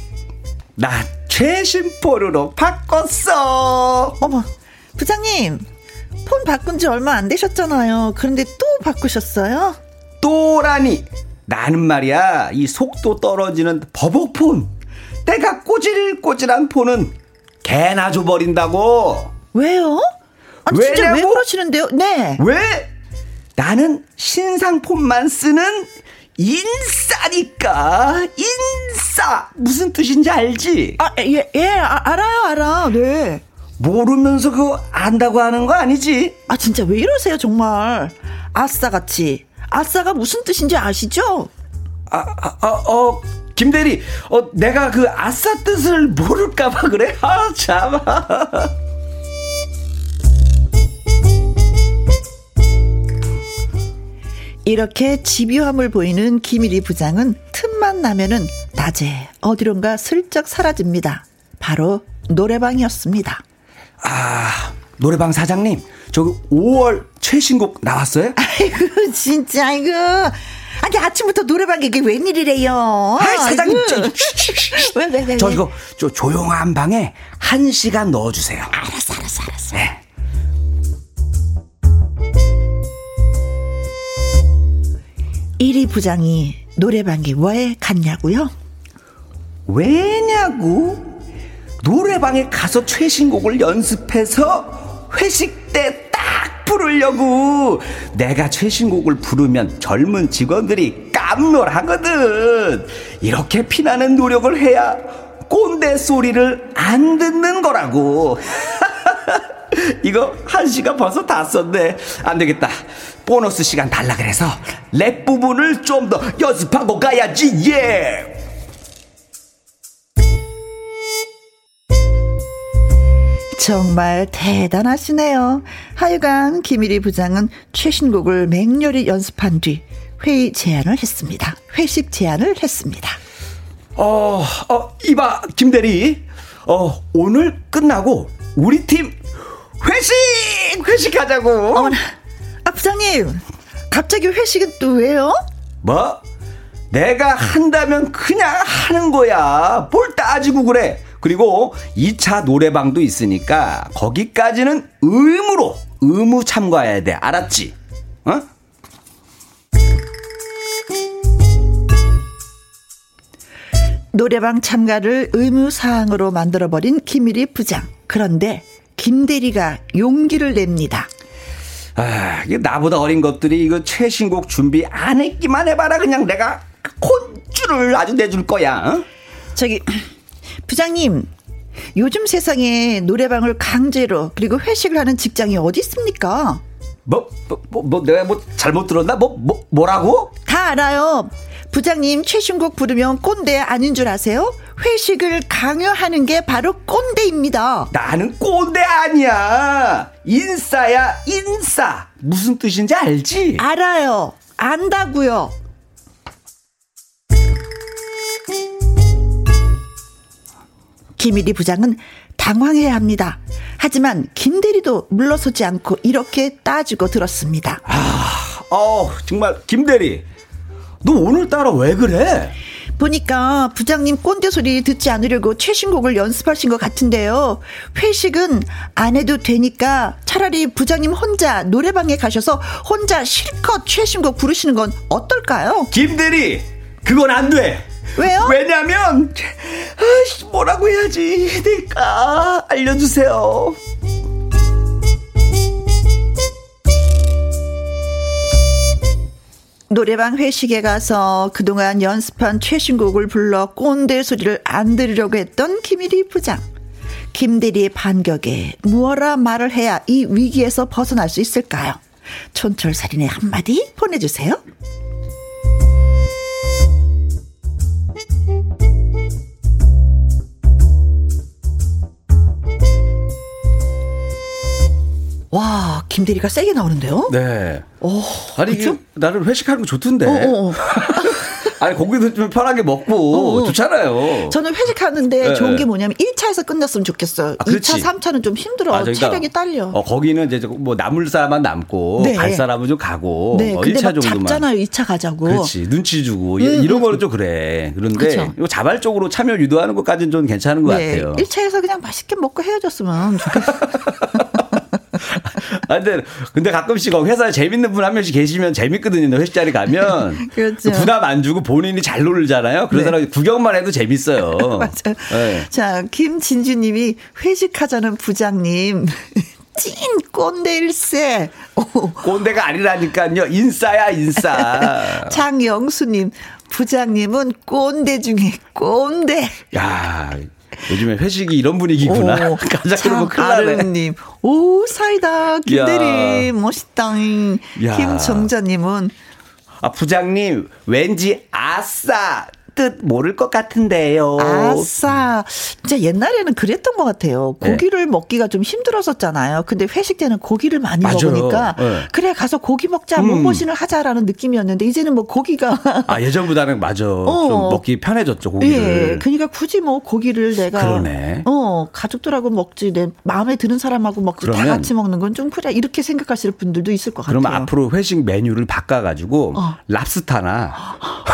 나 최신 폰으로 바꿨어! 어머, 부장님, 폰 바꾼 지 얼마 안 되셨잖아요. 그런데 또 바꾸셨어요? 또라니! 나는 말이야, 이 속도 떨어지는 버벅폰! 내가 꼬질꼬질한 폰은 개나 줘버린다고! 왜요? 아, 진짜 왜 왜냐고? 그러시는데요? 네. 왜? 나는 신상 폰만 쓰는 인싸니까 인싸 무슨 뜻인지 알지? 아, 예, 예, 아, 알아요, 알아. 네. 모르면서 그거 안다고 하는 거 아니지? 아, 진짜 왜 이러세요, 정말. 아싸 같이. 아싸가 무슨 뜻인지 아시죠? 아, 아, 아, 어, 김대리, 어, 내가 그 아싸 뜻을 모를까봐 그래? 아, 참. 이렇게 집요함을 보이는 김일희 부장은 틈만 나면은 낮에 어디론가 슬쩍 사라집니다. 바로 노래방이었습니다. 아, 노래방 사장님, 저기 5월 최신곡 나왔어요? 아이고 진짜 아이고 아니 아침부터 노래방 이게 웬일이래요 아, 사장님, 저, 왜, 왜, 왜, 저 왜? 이거 저 조용한 방에 한 시간 넣어주세요. 알았어 알았어 알았어 네. 이리 부장이 노래방에 왜 갔냐고요? 왜냐고? 노래방에 가서 최신곡을 연습해서 회식 부르려고. 내가 최신곡을 부르면 젊은 직원들이 깜놀하거든. 이렇게 피나는 노력을 해야 꼰대 소리를 안 듣는 거라고. [LAUGHS] 이거 한 시간 벌써 다 썼네. 안 되겠다. 보너스 시간 달라 그래서 랩 부분을 좀 더 연습하고 가야지. 예. 정말 대단하시네요. 하여간 김일희 부장은 최신곡을 맹렬히 연습한 뒤 회의 제안을 했습니다. 회식 제안을 했습니다. 어, 어, 이봐, 김대리. 어, 오늘 끝나고 우리 팀 회식! 회식하자고! 어머나, 아 부장님, 갑자기 회식은 또 왜요? 뭐? 내가 한다면 그냥 하는 거야. 뭘 따지고 그래. 그리고 2차 노래방도 있으니까 거기까지는 의무로, 의무 참가해야 돼. 알았지? 어? 노래방 참가를 의무 사항으로 만들어 버린 김일희 부장. 그런데 김대리가 용기를 냅니다. 아, 이게 나보다 어린 것들이 이거 최신곡 준비 안 했기만 해봐라. 그냥 내가 콘줄을 아주 내줄 거야. 어? 저기 부장님 요즘 세상에 노래방을 강제로 그리고 회식을 하는 직장이 어디 있습니까? 뭐, 뭐, 뭐, 뭐, 내가 뭐 잘못 들었나? 뭐, 뭐, 뭐라고? 다 알아요. 부장님 최신곡 부르면 꼰대 아닌 줄 아세요? 회식을 강요하는 게 바로 꼰대입니다. 나는 꼰대 아니야. 인싸야, 인싸. 무슨 뜻인지 알지? 알아요. 안다고요. 김일희 부장은 당황해야 합니다. 하지만 김 대리도 물러서지 않고 이렇게 따지고 들었습니다. 어, 정말, 김 대리. 너 오늘따라 왜 그래? 보니까 부장님 꼰대 소리 듣지 않으려고 최신곡을 연습하신 것 같은데요. 회식은 안 해도 되니까 차라리 부장님 혼자 노래방에 가셔서 혼자 실컷 최신곡 부르시는 건 어떨까요? 김대리, 그건 안 돼. 왜요? [LAUGHS] 왜냐면, 아이씨, 뭐라고 해야지 될까? 알려주세요. 노래방 회식에 가서 그동안 연습한 최신곡을 불러 꼰대 소리를 안 들으려고 했던 김일희 부장. 김대리의 반격에 무어라 말을 해야 이 위기에서 벗어날 수 있을까요? 촌철살인의 한마디 보내주세요. 와, 김대리가 세게 나오는데요? 네. 오, 아니, 그쵸? 이게 나는 회식하는 거 좋던데. 어, 어, 어. [LAUGHS] 아니, 고기도 좀 편하게 먹고 어, 어. 좋잖아요. 저는 회식하는데 네, 좋은 네. 게 뭐냐면 1차에서 끝났으면 좋겠어요. 아, 그렇지. 2차, 3차는 좀 힘들어. 아, 그러니까 체력이 딸려. 어, 거기는 이제 뭐 남을 사람만 남고 네. 갈 사람은 좀 가고 네, 어, 근데 1차 막 정도만. 잡잖아요. 2차 가자고. 그렇지 눈치 주고 이- 음, 이런 음, 거는 좀 그래. 그런데 그쵸. 이거 자발적으로 참여 유도하는 것까지는 좀 괜찮은 것 네, 같아요. 1차에서 그냥 맛있게 먹고 헤어졌으면 좋겠어요. [LAUGHS] [LAUGHS] 아, 근데, 근데 가끔씩 회사에 재밌는 분 한 명씩 계시면 재밌거든요. 회식 자리 가면. [LAUGHS] 그렇죠. 부담 안 주고 본인이 잘 놀잖아요. 그런 네. 사람 구경만 해도 재밌어요. [LAUGHS] 맞아요. 네. 자, 김진주 님이 회식하자는 부장님. 찐 꼰대일세. 오. 꼰대가 아니라니까요. 인싸야, 인싸. 장영수님, 부장님은 꼰대 중에 꼰대. 야 요즘에 회식이 이런 분위기구나. 오, [LAUGHS] 나네. 장아름님, 오, 사이다, 김대리, 야. 멋있다. 야. 김정자님은, 아, 부장님, 왠지 아싸! 뜻 모를 것 같은데요. 아싸. 진짜 옛날에는 그랬던 것 같아요. 네. 고기를 먹기가 좀 힘들었었잖아요. 근데 회식 때는 고기를 많이 맞아요. 먹으니까 네. 그래 가서 고기 먹자 음. 몸보신을 하자라는 느낌이었는데 이제는 뭐 고기가 [LAUGHS] 아, 예전보다는 맞아. 어. 좀 먹기 편해졌죠, 예, 고기를. 그러니까 굳이 뭐 고기를 내가 그러네. 어 가족들하고 먹지 내 마음에 드는 사람하고 먹지 다 같이 먹는 건 좀 그래 이렇게 생각하시는 분들도 있을 것 그러면 같아요. 앞으로 회식 메뉴를 바꿔가지고 어. 랍스타나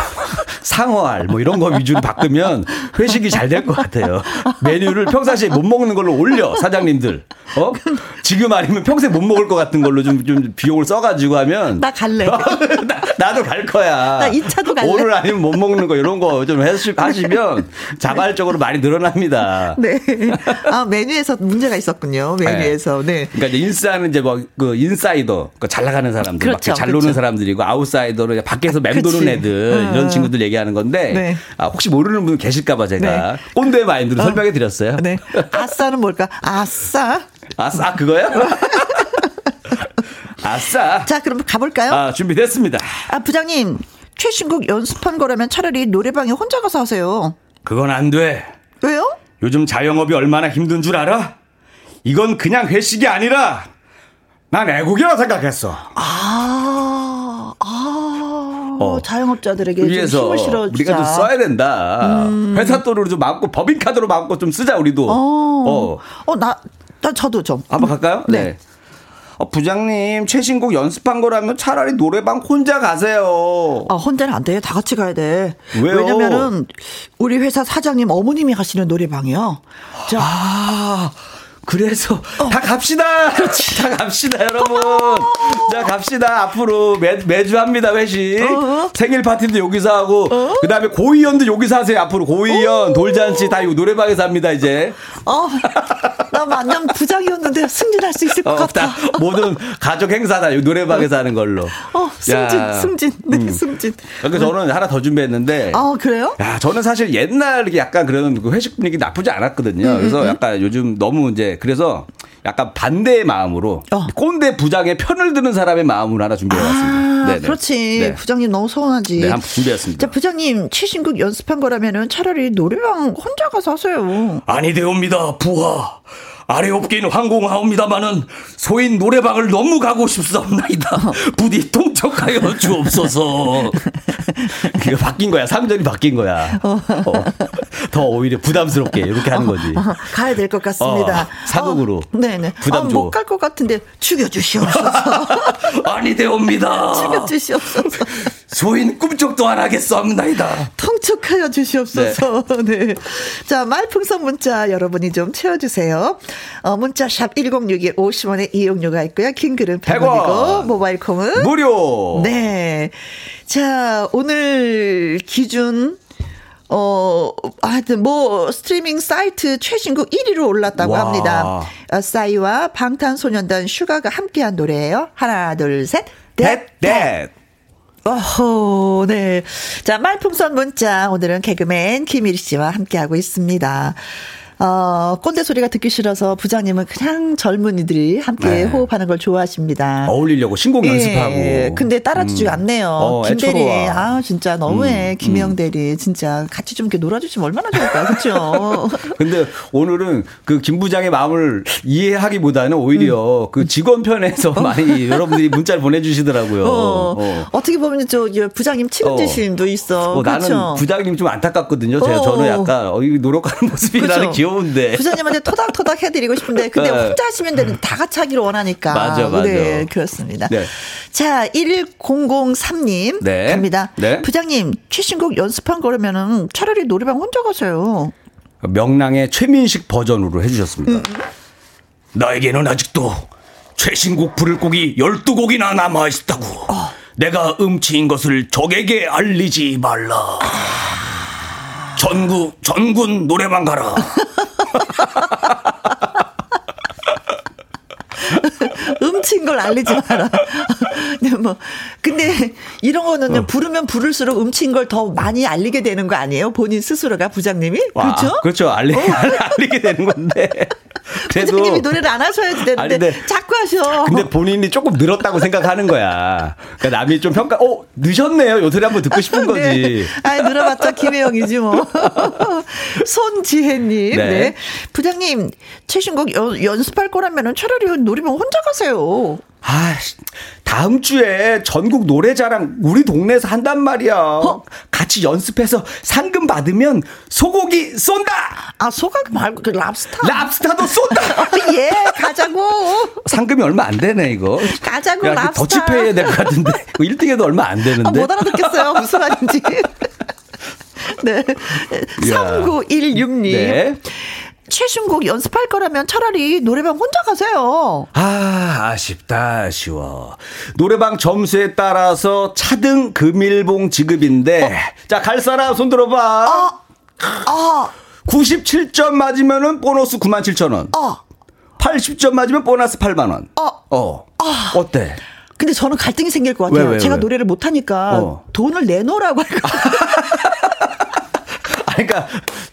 [LAUGHS] 상어알 뭐 이런 거 위주로 바꾸면 회식이 잘 될 것 같아요. 메뉴를 평상시에 못 먹는 걸로 올려 사장님들. 어? 지금 아니면 평생 못 먹을 것 같은 걸로 좀, 좀 비용을 써가지고 하면 나 갈래. [LAUGHS] 나, 나도 갈 거야. 나이 차도 갈래. 오늘 아니면 못 먹는 거 이런 거 좀 하시면 자발적으로 많이 늘어납니다. 네. 아 메뉴에서 문제가 있었군요. 메뉴에서 네. 그러니까 이제 인싸는 이제 뭐 그 인사이더 그잘 나가는 사람들 그렇죠, 밖에 잘 그렇죠. 노는 사람들이고 아웃사이더는 이제 밖에서 맴도는 그치. 애들 음. 이런 친구들 얘기하는 건데 네. 아, 혹시 모르는 분 계실까봐 제가 네. 꼰대 마인드로 설명해 드렸어요. 네. 아싸는 뭘까? 아싸. 아싸 그거요? [LAUGHS] 아싸. 자, 그럼 가볼까요? 아 준비됐습니다. 아, 부장님. 최신곡 연습한 거라면 차라리 노래방에 혼자 가서 하세요. 그건 안 돼. 왜요? 요즘 자영업이 얼마나 힘든 줄 알아? 이건 그냥 회식이 아니라 난 애국이라 생각했어. 아, 아. 어. 자영업자들에게 좀 위해서 힘을 실어 우리가 좀 써야 된다. 회사 돈으로 좀 많고 법인 카드로 많고 좀 쓰자 우리도. 어. 어. 어, 나, 나 저도 좀. 한번 갈까요? 네. 어, 부장님 최신곡 연습한 거라면 차라리 노래방 혼자 가세요. 아, 혼자는 안 돼. 다 같이 가야 돼. 왜요? 왜냐면은 우리 회사 사장님 어머님이 하시는 노래방이요. 자, 아, 그래서 다 갑시다. 다 갑시다, 여러분. 자, 갑시다. 앞으로 매, 매주 합니다, 회식. 어. 생일 파티도 여기서 하고, 그 다음에 고이연도 여기서 하세요. 앞으로 고이연, 돌잔치 다이 노래방에서 합니다, 이제. 어, 나 완전 부장이었는데 승진할 수 있을 것 어, 같아. 다 모든 가족 행사다. 이 노래방에서 하는 걸로. 어, 승진, 야. 승진, 네, 음. 승진. 그러니까 저는 하나 더 준비했는데. 아, 그래요? 야, 저는 사실 옛날 이렇게 약간 그런 그 회식 분위기 나쁘지 않았거든요. 음, 그래서 약간 요즘 너무 이제 그래서 약간 반대의 마음으로 어. 꼰대 부장의 편을 드는 사람의 마음으로 하나 준비해봤습니다. 아, 네네. 그렇지. 네. 부장님 너무 서운하지. 네, 한번 준비했습니다. 자, 부장님, 최신곡 연습한 거라면은 차라리 노래방 혼자 가서 하세요. 아니 되옵니다, 부하. 아래 업계는 황공하옵니다마는 소인 노래방을 너무 가고 싶사옵나이다. [LAUGHS] 부디 통촉하여 주옵소서. [LAUGHS] 그게 바뀐 거야. 상전이 바뀐 거야. 어. 더 오히려 부담스럽게 이렇게 하는 거지. 어, 가야 될 것 같습니다. 어, 사극으로. 어, 네네. 부담 줘. 못갈 것 같은데 죽여주시옵소서. [LAUGHS] 아니 되옵니다. 죽여주시옵소서. 소인 꿈쩍도 안 하겠사옵나이다. 통촉하여 주시옵소서. 네. 자, 말풍선 문자 여러분이 좀 채워주세요. 어, 문자 샵 1061, 50원의 이용료가 있고요. 긴 글은 100원. 100원이고, 모바일 콩은 무료. 네. 자, 오늘 기준, 어, 하여튼 뭐, 스트리밍 사이트 최신곡 1위로 올랐다고 와. 합니다. 어, 싸이와 방탄소년단 슈가가 함께한 노래예요. 하나, 둘, 셋. 댓, 댓. 어허, 네. 자, 말풍선 문자. 오늘은 개그맨 김일 씨와 함께하고 있습니다. 어, 꼰대 소리가 듣기 싫어서 부장님은 그냥 젊은이들이 함께 네. 호흡하는 걸 좋아하십니다. 어울리려고 신곡 예, 연습하고. 근데 따라주지 음. 않네요. 어, 김 대리. 애처로워. 아, 진짜 너무해. 음, 김영 대리. 진짜 같이 좀 이렇게 놀아주시면 얼마나 좋을까. 그쵸? [LAUGHS] 근데 오늘은 그 김 부장의 마음을 이해하기보다는 오히려 그 직원 편에서 많이 여러분들이 문자를 보내주시더라고요. 어, 어. 어. 떻게 보면 저 부장님 책임지심도 있어. 어, 나는? 부장님 좀 안타깝거든요. 제가 어. 저는 약간 어, 이 노력하는 모습이 나는 그죠? 귀여운데. [LAUGHS] 부장님한테 토닥토닥 해드리고 싶은데, 근데 네. 혼자 하시면 되는 다 같이 하기를 원하니까. 맞아, 맞아. 네, 그렇습니다. 네. 자, 1003님. 네. 갑니다. 네. 부장님, 최신곡 연습한 거라면은 차라리 노래방 혼자 가세요. 명랑의 최민식 버전으로 해주셨습니다. 음. 나에게는 아직도 최신곡 부를 곡이 12곡이나 남아있다고. 어. 내가 음치인 것을 적에게 알리지 말라. 전구, 전군 노래방 가라. [LAUGHS] [LAUGHS] 음친 걸 알리지 마라. [LAUGHS] 네, 뭐. 근데 이런 거는 어. 부르면 부를수록 음친 걸 더 많이 알리게 되는 거 아니에요? 본인 스스로가 부장님이? 와, 그렇죠? 그렇죠. 알리, [LAUGHS] 알리게 되는 건데. 그래도 부장님이 노래를 안 하셔야지 되는데 아니, 근데- 자꾸 하셔. 근데 본인이 조금 늘었다고 생각하는 거야. 그러니까 남이 좀 평가, 어, 늦었네요. 요 소리 한번 듣고 싶은 거지. 네. 아이, 늘어봤자 김혜영이지 뭐. [LAUGHS] 손지혜님. 네. 네. 부장님, 최신곡 연, 연습할 거라면 차라리 놀이방 혼자 가세요. 아, 씨, 다음 주에 전국 노래자랑 우리 동네에서 한단 말이야. 어? 같이 연습해서 상금 받으면 소고기 쏜다! 아, 소각 말고 그 랍스타. 랍스타도 쏜다! [LAUGHS] 예, 가자고. 상금이 얼마 안 되네, 이거. 가자고, 야, 그 랍스타. 더치페이 해야 될 것 같은데. [LAUGHS] 1등에도 얼마 안 되는데. 아, 못 알아듣겠어요. 무슨 말인지. [LAUGHS] 네. 3916님. 네. 최신곡 연습할 거라면 차라리 노래방 혼자 가세요. 아, 아쉽다, 아쉬워. 노래방 점수에 따라서 차등 금일봉 지급인데. 자, 갈 사람 손 들어봐. 아, 97점 맞으면은 보너스 97,000원. 어. 80점 맞으면 보너스 8만원. 어. 어. 어 때? 근데 저는 갈등이 생길 것 같아요. 왜, 왜, 제가 왜? 노래를 못하니까 어. 돈을 내놓으라고 할것 같아요. [LAUGHS] 아, 그러니까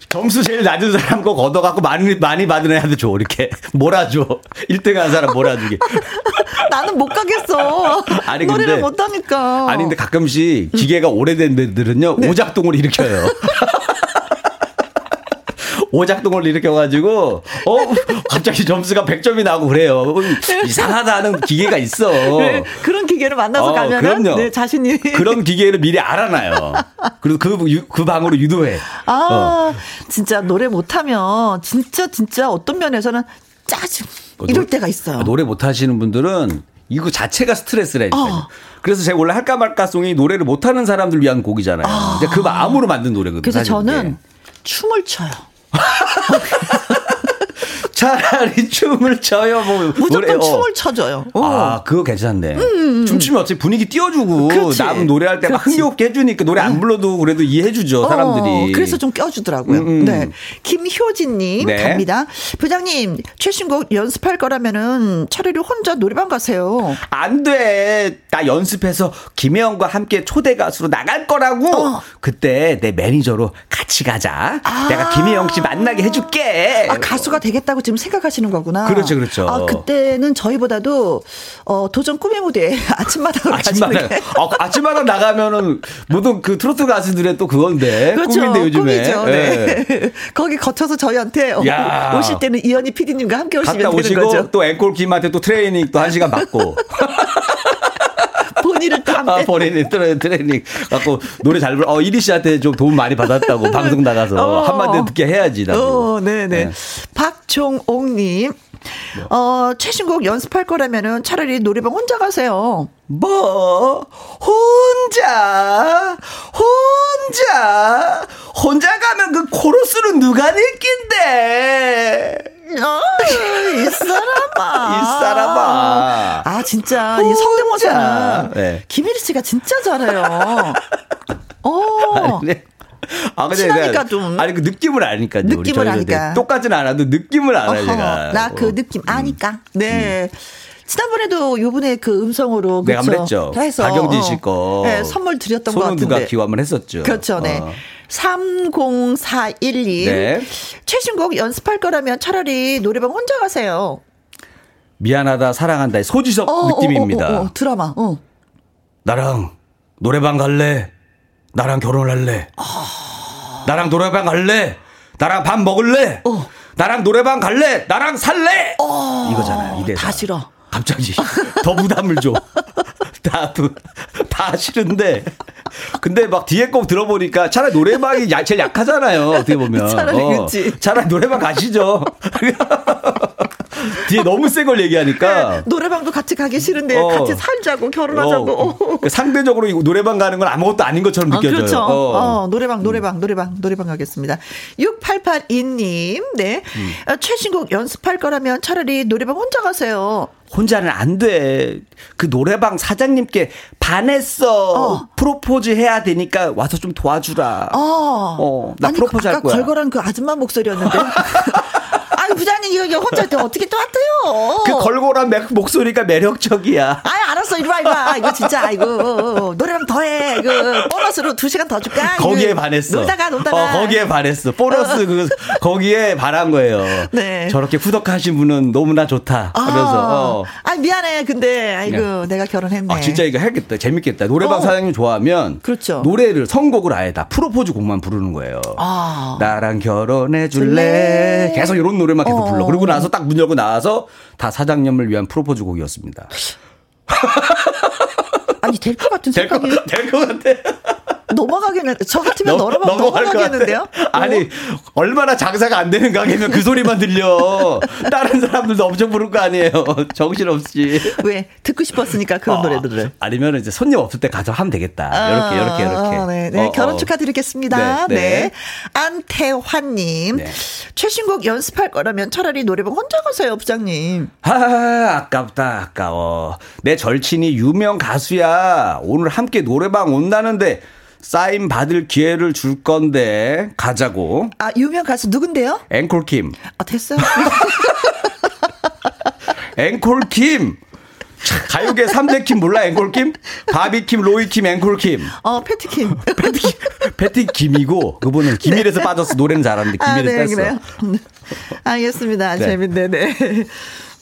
점수 제일 낮은 사람 거 걷어갖고 많이 많이 받은 애한테 줘 이렇게 몰아줘 1등 한 사람 몰아주기 [LAUGHS] 나는 못 가겠어. 아니, 노래를 근데- 못하니까. 아니 근데 가끔씩 기계가 오래된 데들은요 네. 오작동을 일으켜요 [LAUGHS] 오작동을 일으켜가지고 어 갑자기 점수가 100점이 나고 그래요 이상하다는 기계가 있어 [LAUGHS] 네, 그런 기계를 만나서 어, 가면은 그럼요. 네, 자신이 [LAUGHS] 그런 기계를 미리 알아놔요 그리고 그, 유- 그 방으로 유도해 아 어. 진짜 노래 못하면 진짜 진짜 어떤 면에서는 짜증 이럴 노- 때가 있어요. 노래 못하시는 분들은 이거 자체가 스트레스라니까요. 어. 그래서 제가 원래 할까 말까 송이 노래를 못하는 사람들 위한 곡이잖아요. 이제 그 마음으로 만든 노래거든요. 그래서 저는 그게. 춤을 춰요. okay. [LAUGHS] 차라리 [LAUGHS] 춤을 춰요. 뭐 무조건 노래, 어. 춤을 춰줘요. 어. 아, 그거 괜찮네. 춤추면 어차피 분위기 띄워주고, 그렇지. 남 노래할 때 막. 흥겹게 해주니까 노래 안 불러도 그래도 이해해주죠, 사람들이. 어, 그래서 좀 껴주더라고요. 음, 음. 네. 김효진님 네. 갑니다. 부장님 최신곡 연습할 거라면은 차라리 혼자 노래방 가세요. 안 돼. 나 연습해서 김혜영과 함께 초대 가수로 나갈 거라고. 어. 그때 내 매니저로 같이 가자. 아. 내가 김혜영 씨 만나게 해줄게. 아 가수가 되겠다고 지금 생각하시는 거구나. 그렇죠, 그렇죠. 아 그때는 저희보다도 어, 도전 꿈의 무대 [LAUGHS] 아침마다 가시는 게 어, 아침마다 나가면은 모든 그 트로트 가수들의 또 그건데 그렇죠. 꿈인데 요즘에 꿈이죠. 예. 네. [LAUGHS] 거기 거쳐서 저희한테 어, 야. 오실 때는 이현희 PD님과 함께 오시면 갔다 되는 오시고 거죠. 또 앵콜 김한테 또 트레이닝 또 한 시간 받고 [LAUGHS] 또 함께. 아, 본인이 트레, 트레이닝 갖고 노래 잘 불러. 어 이리 씨한테 좀 도움 많이 받았다고 [LAUGHS] 방송 나가서 어. 한마디 듣게 해야지 나도. 어, 네네. 네. 박종옥님, 어, 최신곡 연습할 거라면은 차라리 노래방 혼자 가세요. 뭐 혼자 혼자 혼자 가면 그 코러스는 누가 느낀대 어, 이 사람아. [LAUGHS] 이 사람아. 아, 진짜. 이 혼자. 성대모사는 네. 김일희 씨가 진짜 잘해요. 어. 아니, 아, 근데 친하니까 내가- 좀. 아니 그 느낌을 아니까 느낌을 아니까. 똑같진 않아도 느낌을 알아요 제가 나그 어. 느낌 아니까. 네. 지난번에도 요번에 그 음성으로 그쵸? 한번 했죠. 해서 박영진 씨 거. 네, 선물 드렸던 것 같은데. 누가 기함을 했었죠. 그렇죠. 네. 어. 30412. 네. 최신곡 연습할 거라면 차라리 노래방 혼자 가세요. 미안하다 사랑한다의 소지섭 어, 느낌입니다. 어, 어, 어, 드라마. 어. 나랑 노래방 갈래? 나랑 결혼할래? 나랑 노래방 갈래? 나랑 밥 먹을래? 어. 나랑 노래방 갈래? 나랑 살래? 이거잖아요. 이대 다 싫어. 갑자기 더 부담을 줘. [LAUGHS] 다, 두- 다 싫은데. 근데 막 뒤에 꼭 들어보니까 차라리 노래방이 야- 제일 약하잖아요. 어떻게 보면. [LAUGHS] 어. 차라리 그치. 차라리 노래방 가시죠. [LAUGHS] 뒤에 너무 센 걸 얘기하니까. 노래방도 같이 가기 싫은데 어. 같이 살자고 결혼하자고. 어, 그 상대적으로 이 노래방 가는 건 아무것도 아닌 것처럼 아, 느껴져요. 그렇죠. 어. 어, 노래방, 노래방, 노래방, 노래방 가겠습니다. 6882님, 네. 음. 어, 최신곡 연습할 거라면 차라리 노래방 혼자 가세요. 혼자는 안 돼. 그 노래방 사장님께 반했어. 어. 프로포즈 해야 되니까 와서 좀 도와주라. 어. 어, 나 아니, 프로포즈 할 아까 거야. 걸걸한 그 아줌마 목소리였는데. [LAUGHS] 아, 아유, 부장님, 이거, 이거 혼자 또 어떻게 또 하세요? 그 걸고란 매- 목소리가 매력적이야. 아유, 알았어. 이리 와, 이리 와. 이거 진짜, 아이고. 노래방 더 해. 그, 보너스로 두 시간 더 줄까? 거기에 이거 반했어. 놀다가, 놀다가. 어, 거기에 반했어. 보너스 그 거기에 반한 거예요. 네. 저렇게 후덕하신 분은 너무나 좋다. 그래서 어. 아, 미안해. 근데, 아이고, 내가 결혼했네. 아, 진짜 이거 해야겠다. 재밌겠다. 노래방 어. 사장님 좋아하면 그렇죠. 노래를 선곡을 아예 다 프로포즈 곡만 부르는 거예요. 아. 나랑 결혼해 줄래? 줄래? 계속 이런 노래 만 계속 어. 불러. 그리고 나서 딱 문 열고 나와서 다 사장님을 위한 프로포즈 곡이었습니다. 아니, 될 것 같은 생각이 될것 같아. 넘어가겠는, 저 같으면 넘- 넘어가, 넘어갈 것 넘어가겠는데요? 아니 얼마나 장사가 안 되는 가게면 그 소리만 들려. [LAUGHS] 다른 사람들도 엄청 부를 거 아니에요. [LAUGHS] 정신 없이. 왜? 듣고 싶었으니까 그런 노래들을. 아니면 이제 손님 없을 때 가서 하면 되겠다. 이렇게 이렇게 이렇게. 아, 네, 네. 어, 결혼 어. 축하드리겠습니다. 네, 네. 네. 안태환님. 네. 최신곡 연습할 거라면 차라리 노래방 혼자 가세요, 부장님. 아, 아깝다, 아까워. 내 절친이 유명 가수야. 오늘 함께 노래방 온다는데 사인 받을 기회를 줄 건데 가자고. 아, 유명 가수 누군데요? 앵콜 킴. 아, 됐어요. [LAUGHS] 앵콜 킴. 가요계 3대 킴 몰라 앵콜 킴? 바비 킴, 로이 킴, 앵콜 킴. 어, 패티 킴. 패티, 패티 김이고 그분은 기밀에서 빠져서 노래는 잘하는데 아, 기밀에서 네, 뺐어. 그래요. [LAUGHS] 알겠습니다. 네. 재밌네, 네.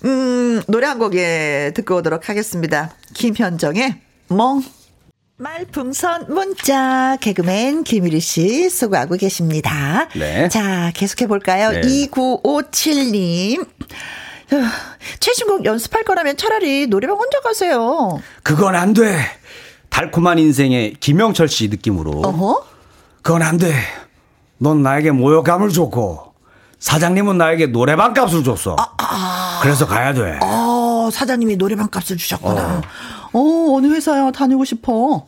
음, 노래 한 곡에 듣고 오도록 하겠습니다. 김현정의 멍. 말풍선 문자 개그맨 김일희 씨 수고하고 계십니다. 네. 자, 계속해 볼까요? 네. 2957님. 최신곡 연습할 거라면 차라리 노래방 혼자 가세요. 그건 안 돼. 달콤한 인생의 김영철 씨 느낌으로. 어허? 그건 안 돼. 넌 나에게 모욕감을 줬고 사장님은 나에게 노래방 값을 줬어. 그래서 가야 돼. 어, 사장님이 노래방 값을 주셨구나. 어, 어느 회사야 다니고 싶어.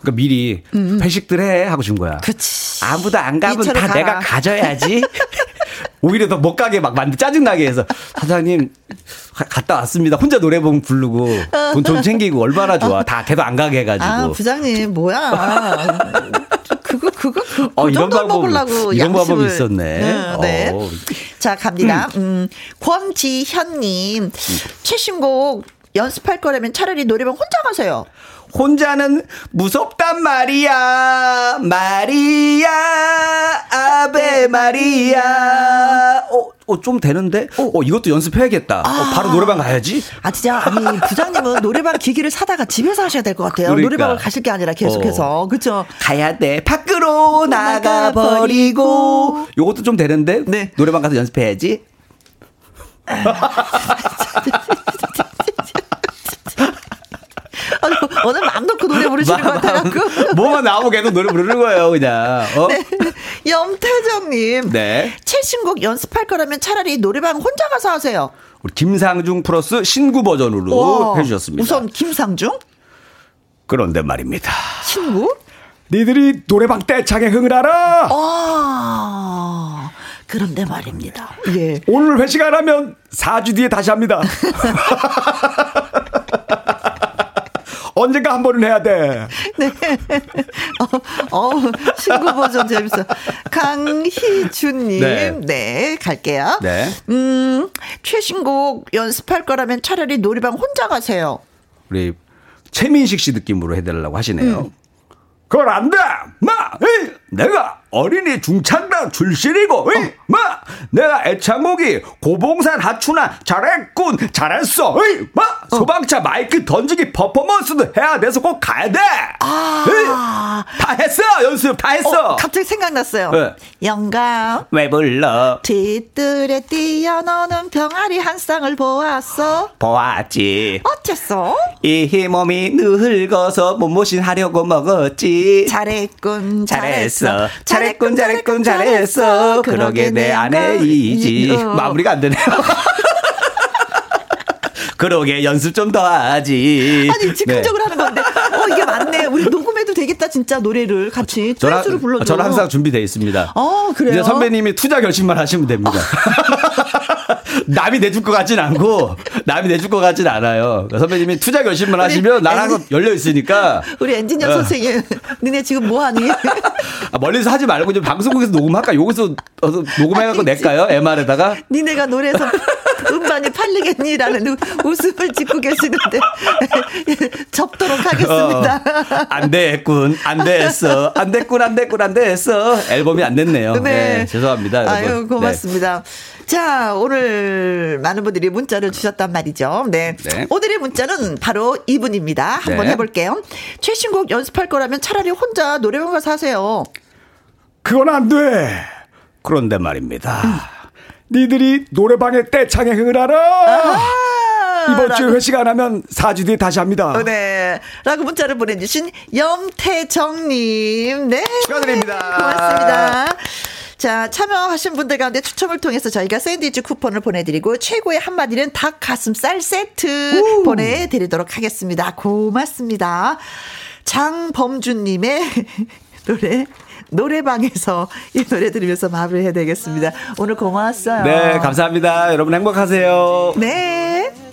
그러니까 미리 회식들 해 하고 준 거야. 음, 그치. 아무도 안 가면 다 가라. 내가 가져야지. [LAUGHS] 오히려 더 못 가게 막 만들 짜증나게 해서 사장님 가- 갔다 왔습니다. 혼자 노래방 부르고 돈 좀 챙기고 얼마나 좋아. 다 걔도 안 가게 해가지고. 아, 부장님, 뭐야. 그거, 그거, 그, 어, 그 이런 방법, 먹으려고 이런 양심을. 있었네. 네, 네. 어. 자, 갑니다. 음, 권지현님, 최신곡 연습할 거라면 차라리 노래방 혼자 가세요. 혼자는 무섭단 말이야. 마리아, 아베 마리아. 어, 어, 좀 되는데? 어, 이것도 연습해야겠다. 어, 바로 노래방 가야지. 아, 진짜, 아니, 부장님은 노래방 기기를 사다가 집에서 하셔야 될 것 같아요. 그러니까. 노래방을 가실 게 아니라 계속해서. 그쵸? 가야 돼. 밖으로 나가버리고. 요것도 좀 되는데? 네. 노래방 가서 연습해야지. 아니, 오늘 마음 놓고 노래 부르시는 것 같아갖고. 뭐만 나오고 계속 노래 부르는 거예요, 그냥. 어? 네. 염태정님. 네. 최신곡 연습할 거라면 차라리 노래방 혼자 가서 하세요. 우리 김상중 플러스 신구 버전으로 와, 해주셨습니다. 우선 김상중 그런데 말입니다. 친구. 니들이 노래방 떼창에 흥을 알아? 아 그런데 말입니다. 예. 오늘 회식 안 하면 4주 뒤에 다시 합니다. [LAUGHS] 언젠가 한 번은 해야 돼. [LAUGHS] 네. 어, 어, 신구 버전 재밌어. 강희준님. 네. 네. 갈게요. 네. 음, 최신곡 연습할 거라면 차라리 노래방 혼자 가세요. 우리 최민식 씨 느낌으로 해달라고 하시네요. 그건 안 돼! 마! 에이! 내가 어린이 중창단 출신이고, 에이! 마! 내가 애창곡이 고봉산 하춘아 잘했군, 잘했어, 에이! 마! 소방차 마이크 던지기 퍼포먼스도 해야 돼서 꼭 가야 돼! 에이! 다 했어! 연습 다 했어! 어, 갑자기 생각났어요. 네. 영감. 왜 불러? 뒤뜰에 뛰어노는 병아리 한 쌍을 보았어. 보았지. 어땠어? 이 몸이 늙어서 몸보신 하려고 먹었지. 잘했군, 잘했어. 잘했어. 잘했군, 잘했군, 잘했어. 그러게 내아 내이지. 어. 마무리가 안 되네요. [LAUGHS] 그러게 연습 좀 더 하지. 아니 즉흥적으로 하는 건데 어 이게 맞네 우리 녹음해도 되겠다 진짜 노래를 같이 저는, 댄스로 불러줘 저는 항상 준비되어 있습니다. 어, 그래요? 이제 선배님이 투자 결심만 하시면 됩니다. [LAUGHS] 남이 내줄 것 같진 않고 남이 내줄 것 같진 않아요. 그러니까 선배님이 투자 결심만 하시면 나랑 열려 있으니까. 우리 엔지니어 어. 선생님, 니네 지금 뭐 하니? [LAUGHS] 아, 멀리서 하지 말고 좀 방송국에서 녹음할까? 여기서 녹음해갖고 낼까요? MR에다가? 니네가 노래에서 음반이 팔리겠니라는 웃음을 짓고 계시는데 [LAUGHS] 접도록 하겠습니다. 어, 안 됐군, 안 됐어, 안 됐군, 안 됐군, 안 됐어. 앨범이 안 됐네요. 네, 네 죄송합니다. 여러분. 아유 고맙습니다. 네. 자 오늘 많은 분들이 문자를 주셨단 말이죠. 네. 네. 오늘의 문자는 바로 이분입니다. 한번 네. 해볼게요. 최신곡 연습할 거라면 차라리 혼자 노래방 가서 하세요. 그건 안 돼. 그런데 말입니다. 음. 니들이 노래방에 떼창에 흥을 알아? 이번 주 회식 안 하면 4주 뒤에 다시 합니다. 어, 네. 라고 문자를 보내주신 염태정님. 네. 축하드립니다. 고맙습니다. 자, 참여하신 분들 가운데 추첨을 통해서 저희가 샌드위치 쿠폰을 보내드리고 최고의 한마디는 닭 가슴살 세트 오. 보내드리도록 하겠습니다. 고맙습니다. 장범준님의 [LAUGHS] 노래 노래방에서 이 노래 들으면서 마무리 해야 되겠습니다. 오늘 고마웠어요. 네, 감사합니다. 여러분 행복하세요. 네.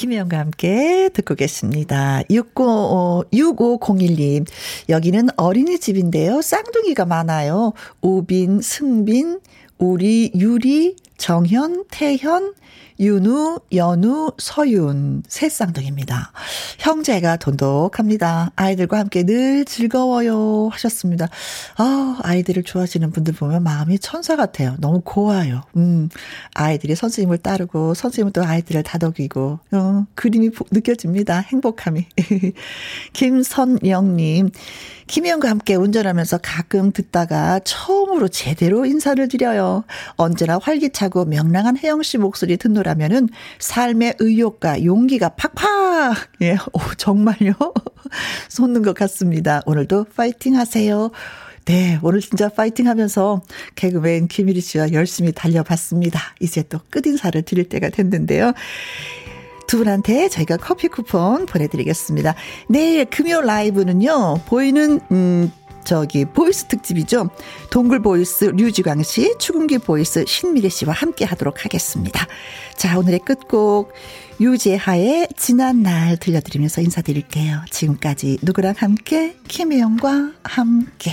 김혜영과 함께 듣고 계십니다. 60, 6501님. 여기는 어린이집인데요. 쌍둥이가 많아요. 우빈, 승빈, 우리, 유리, 정현, 태현, 윤우, 연우, 서윤 세 쌍둥이입니다. 형제가 돈독합니다. 아이들과 함께 늘 즐거워요 하셨습니다. 아, 아이들을 좋아하시는 분들 보면 마음이 천사 같아요. 너무 고와요. 음, 아이들이 선생님을 따르고 선생님은 또 아이들을 다독이고 어, 그림이 느껴집니다. 행복함이. [LAUGHS] 김선영 님. 김혜영과 함께 운전하면서 가끔 듣다가 처음으로 제대로 인사를 드려요. 언제나 활기차 고 명랑한 혜영 씨 목소리 듣노라면은 삶의 의욕과 용기가 팍팍! 예, 오, 정말요? [LAUGHS] 솟는 것 같습니다. 오늘도 파이팅 하세요. 네, 오늘 진짜 파이팅 하면서 개그맨 김일희 씨와 열심히 달려봤습니다. 이제 또 끝인사를 드릴 때가 됐는데요. 두 분한테 저희가 커피 쿠폰 보내드리겠습니다. 내일 금요 라이브는요, 보이는, 음, 저기 voice 특집이죠. 동굴 voice 류지광 씨, 축음기 voice 신미래 씨와 함께 하도록 하겠습니다. 자, 오늘의 끝곡 유재하의 지난 날 들려드리면서 인사드릴게요. 지금까지 누구랑 함께 김혜영과 함께.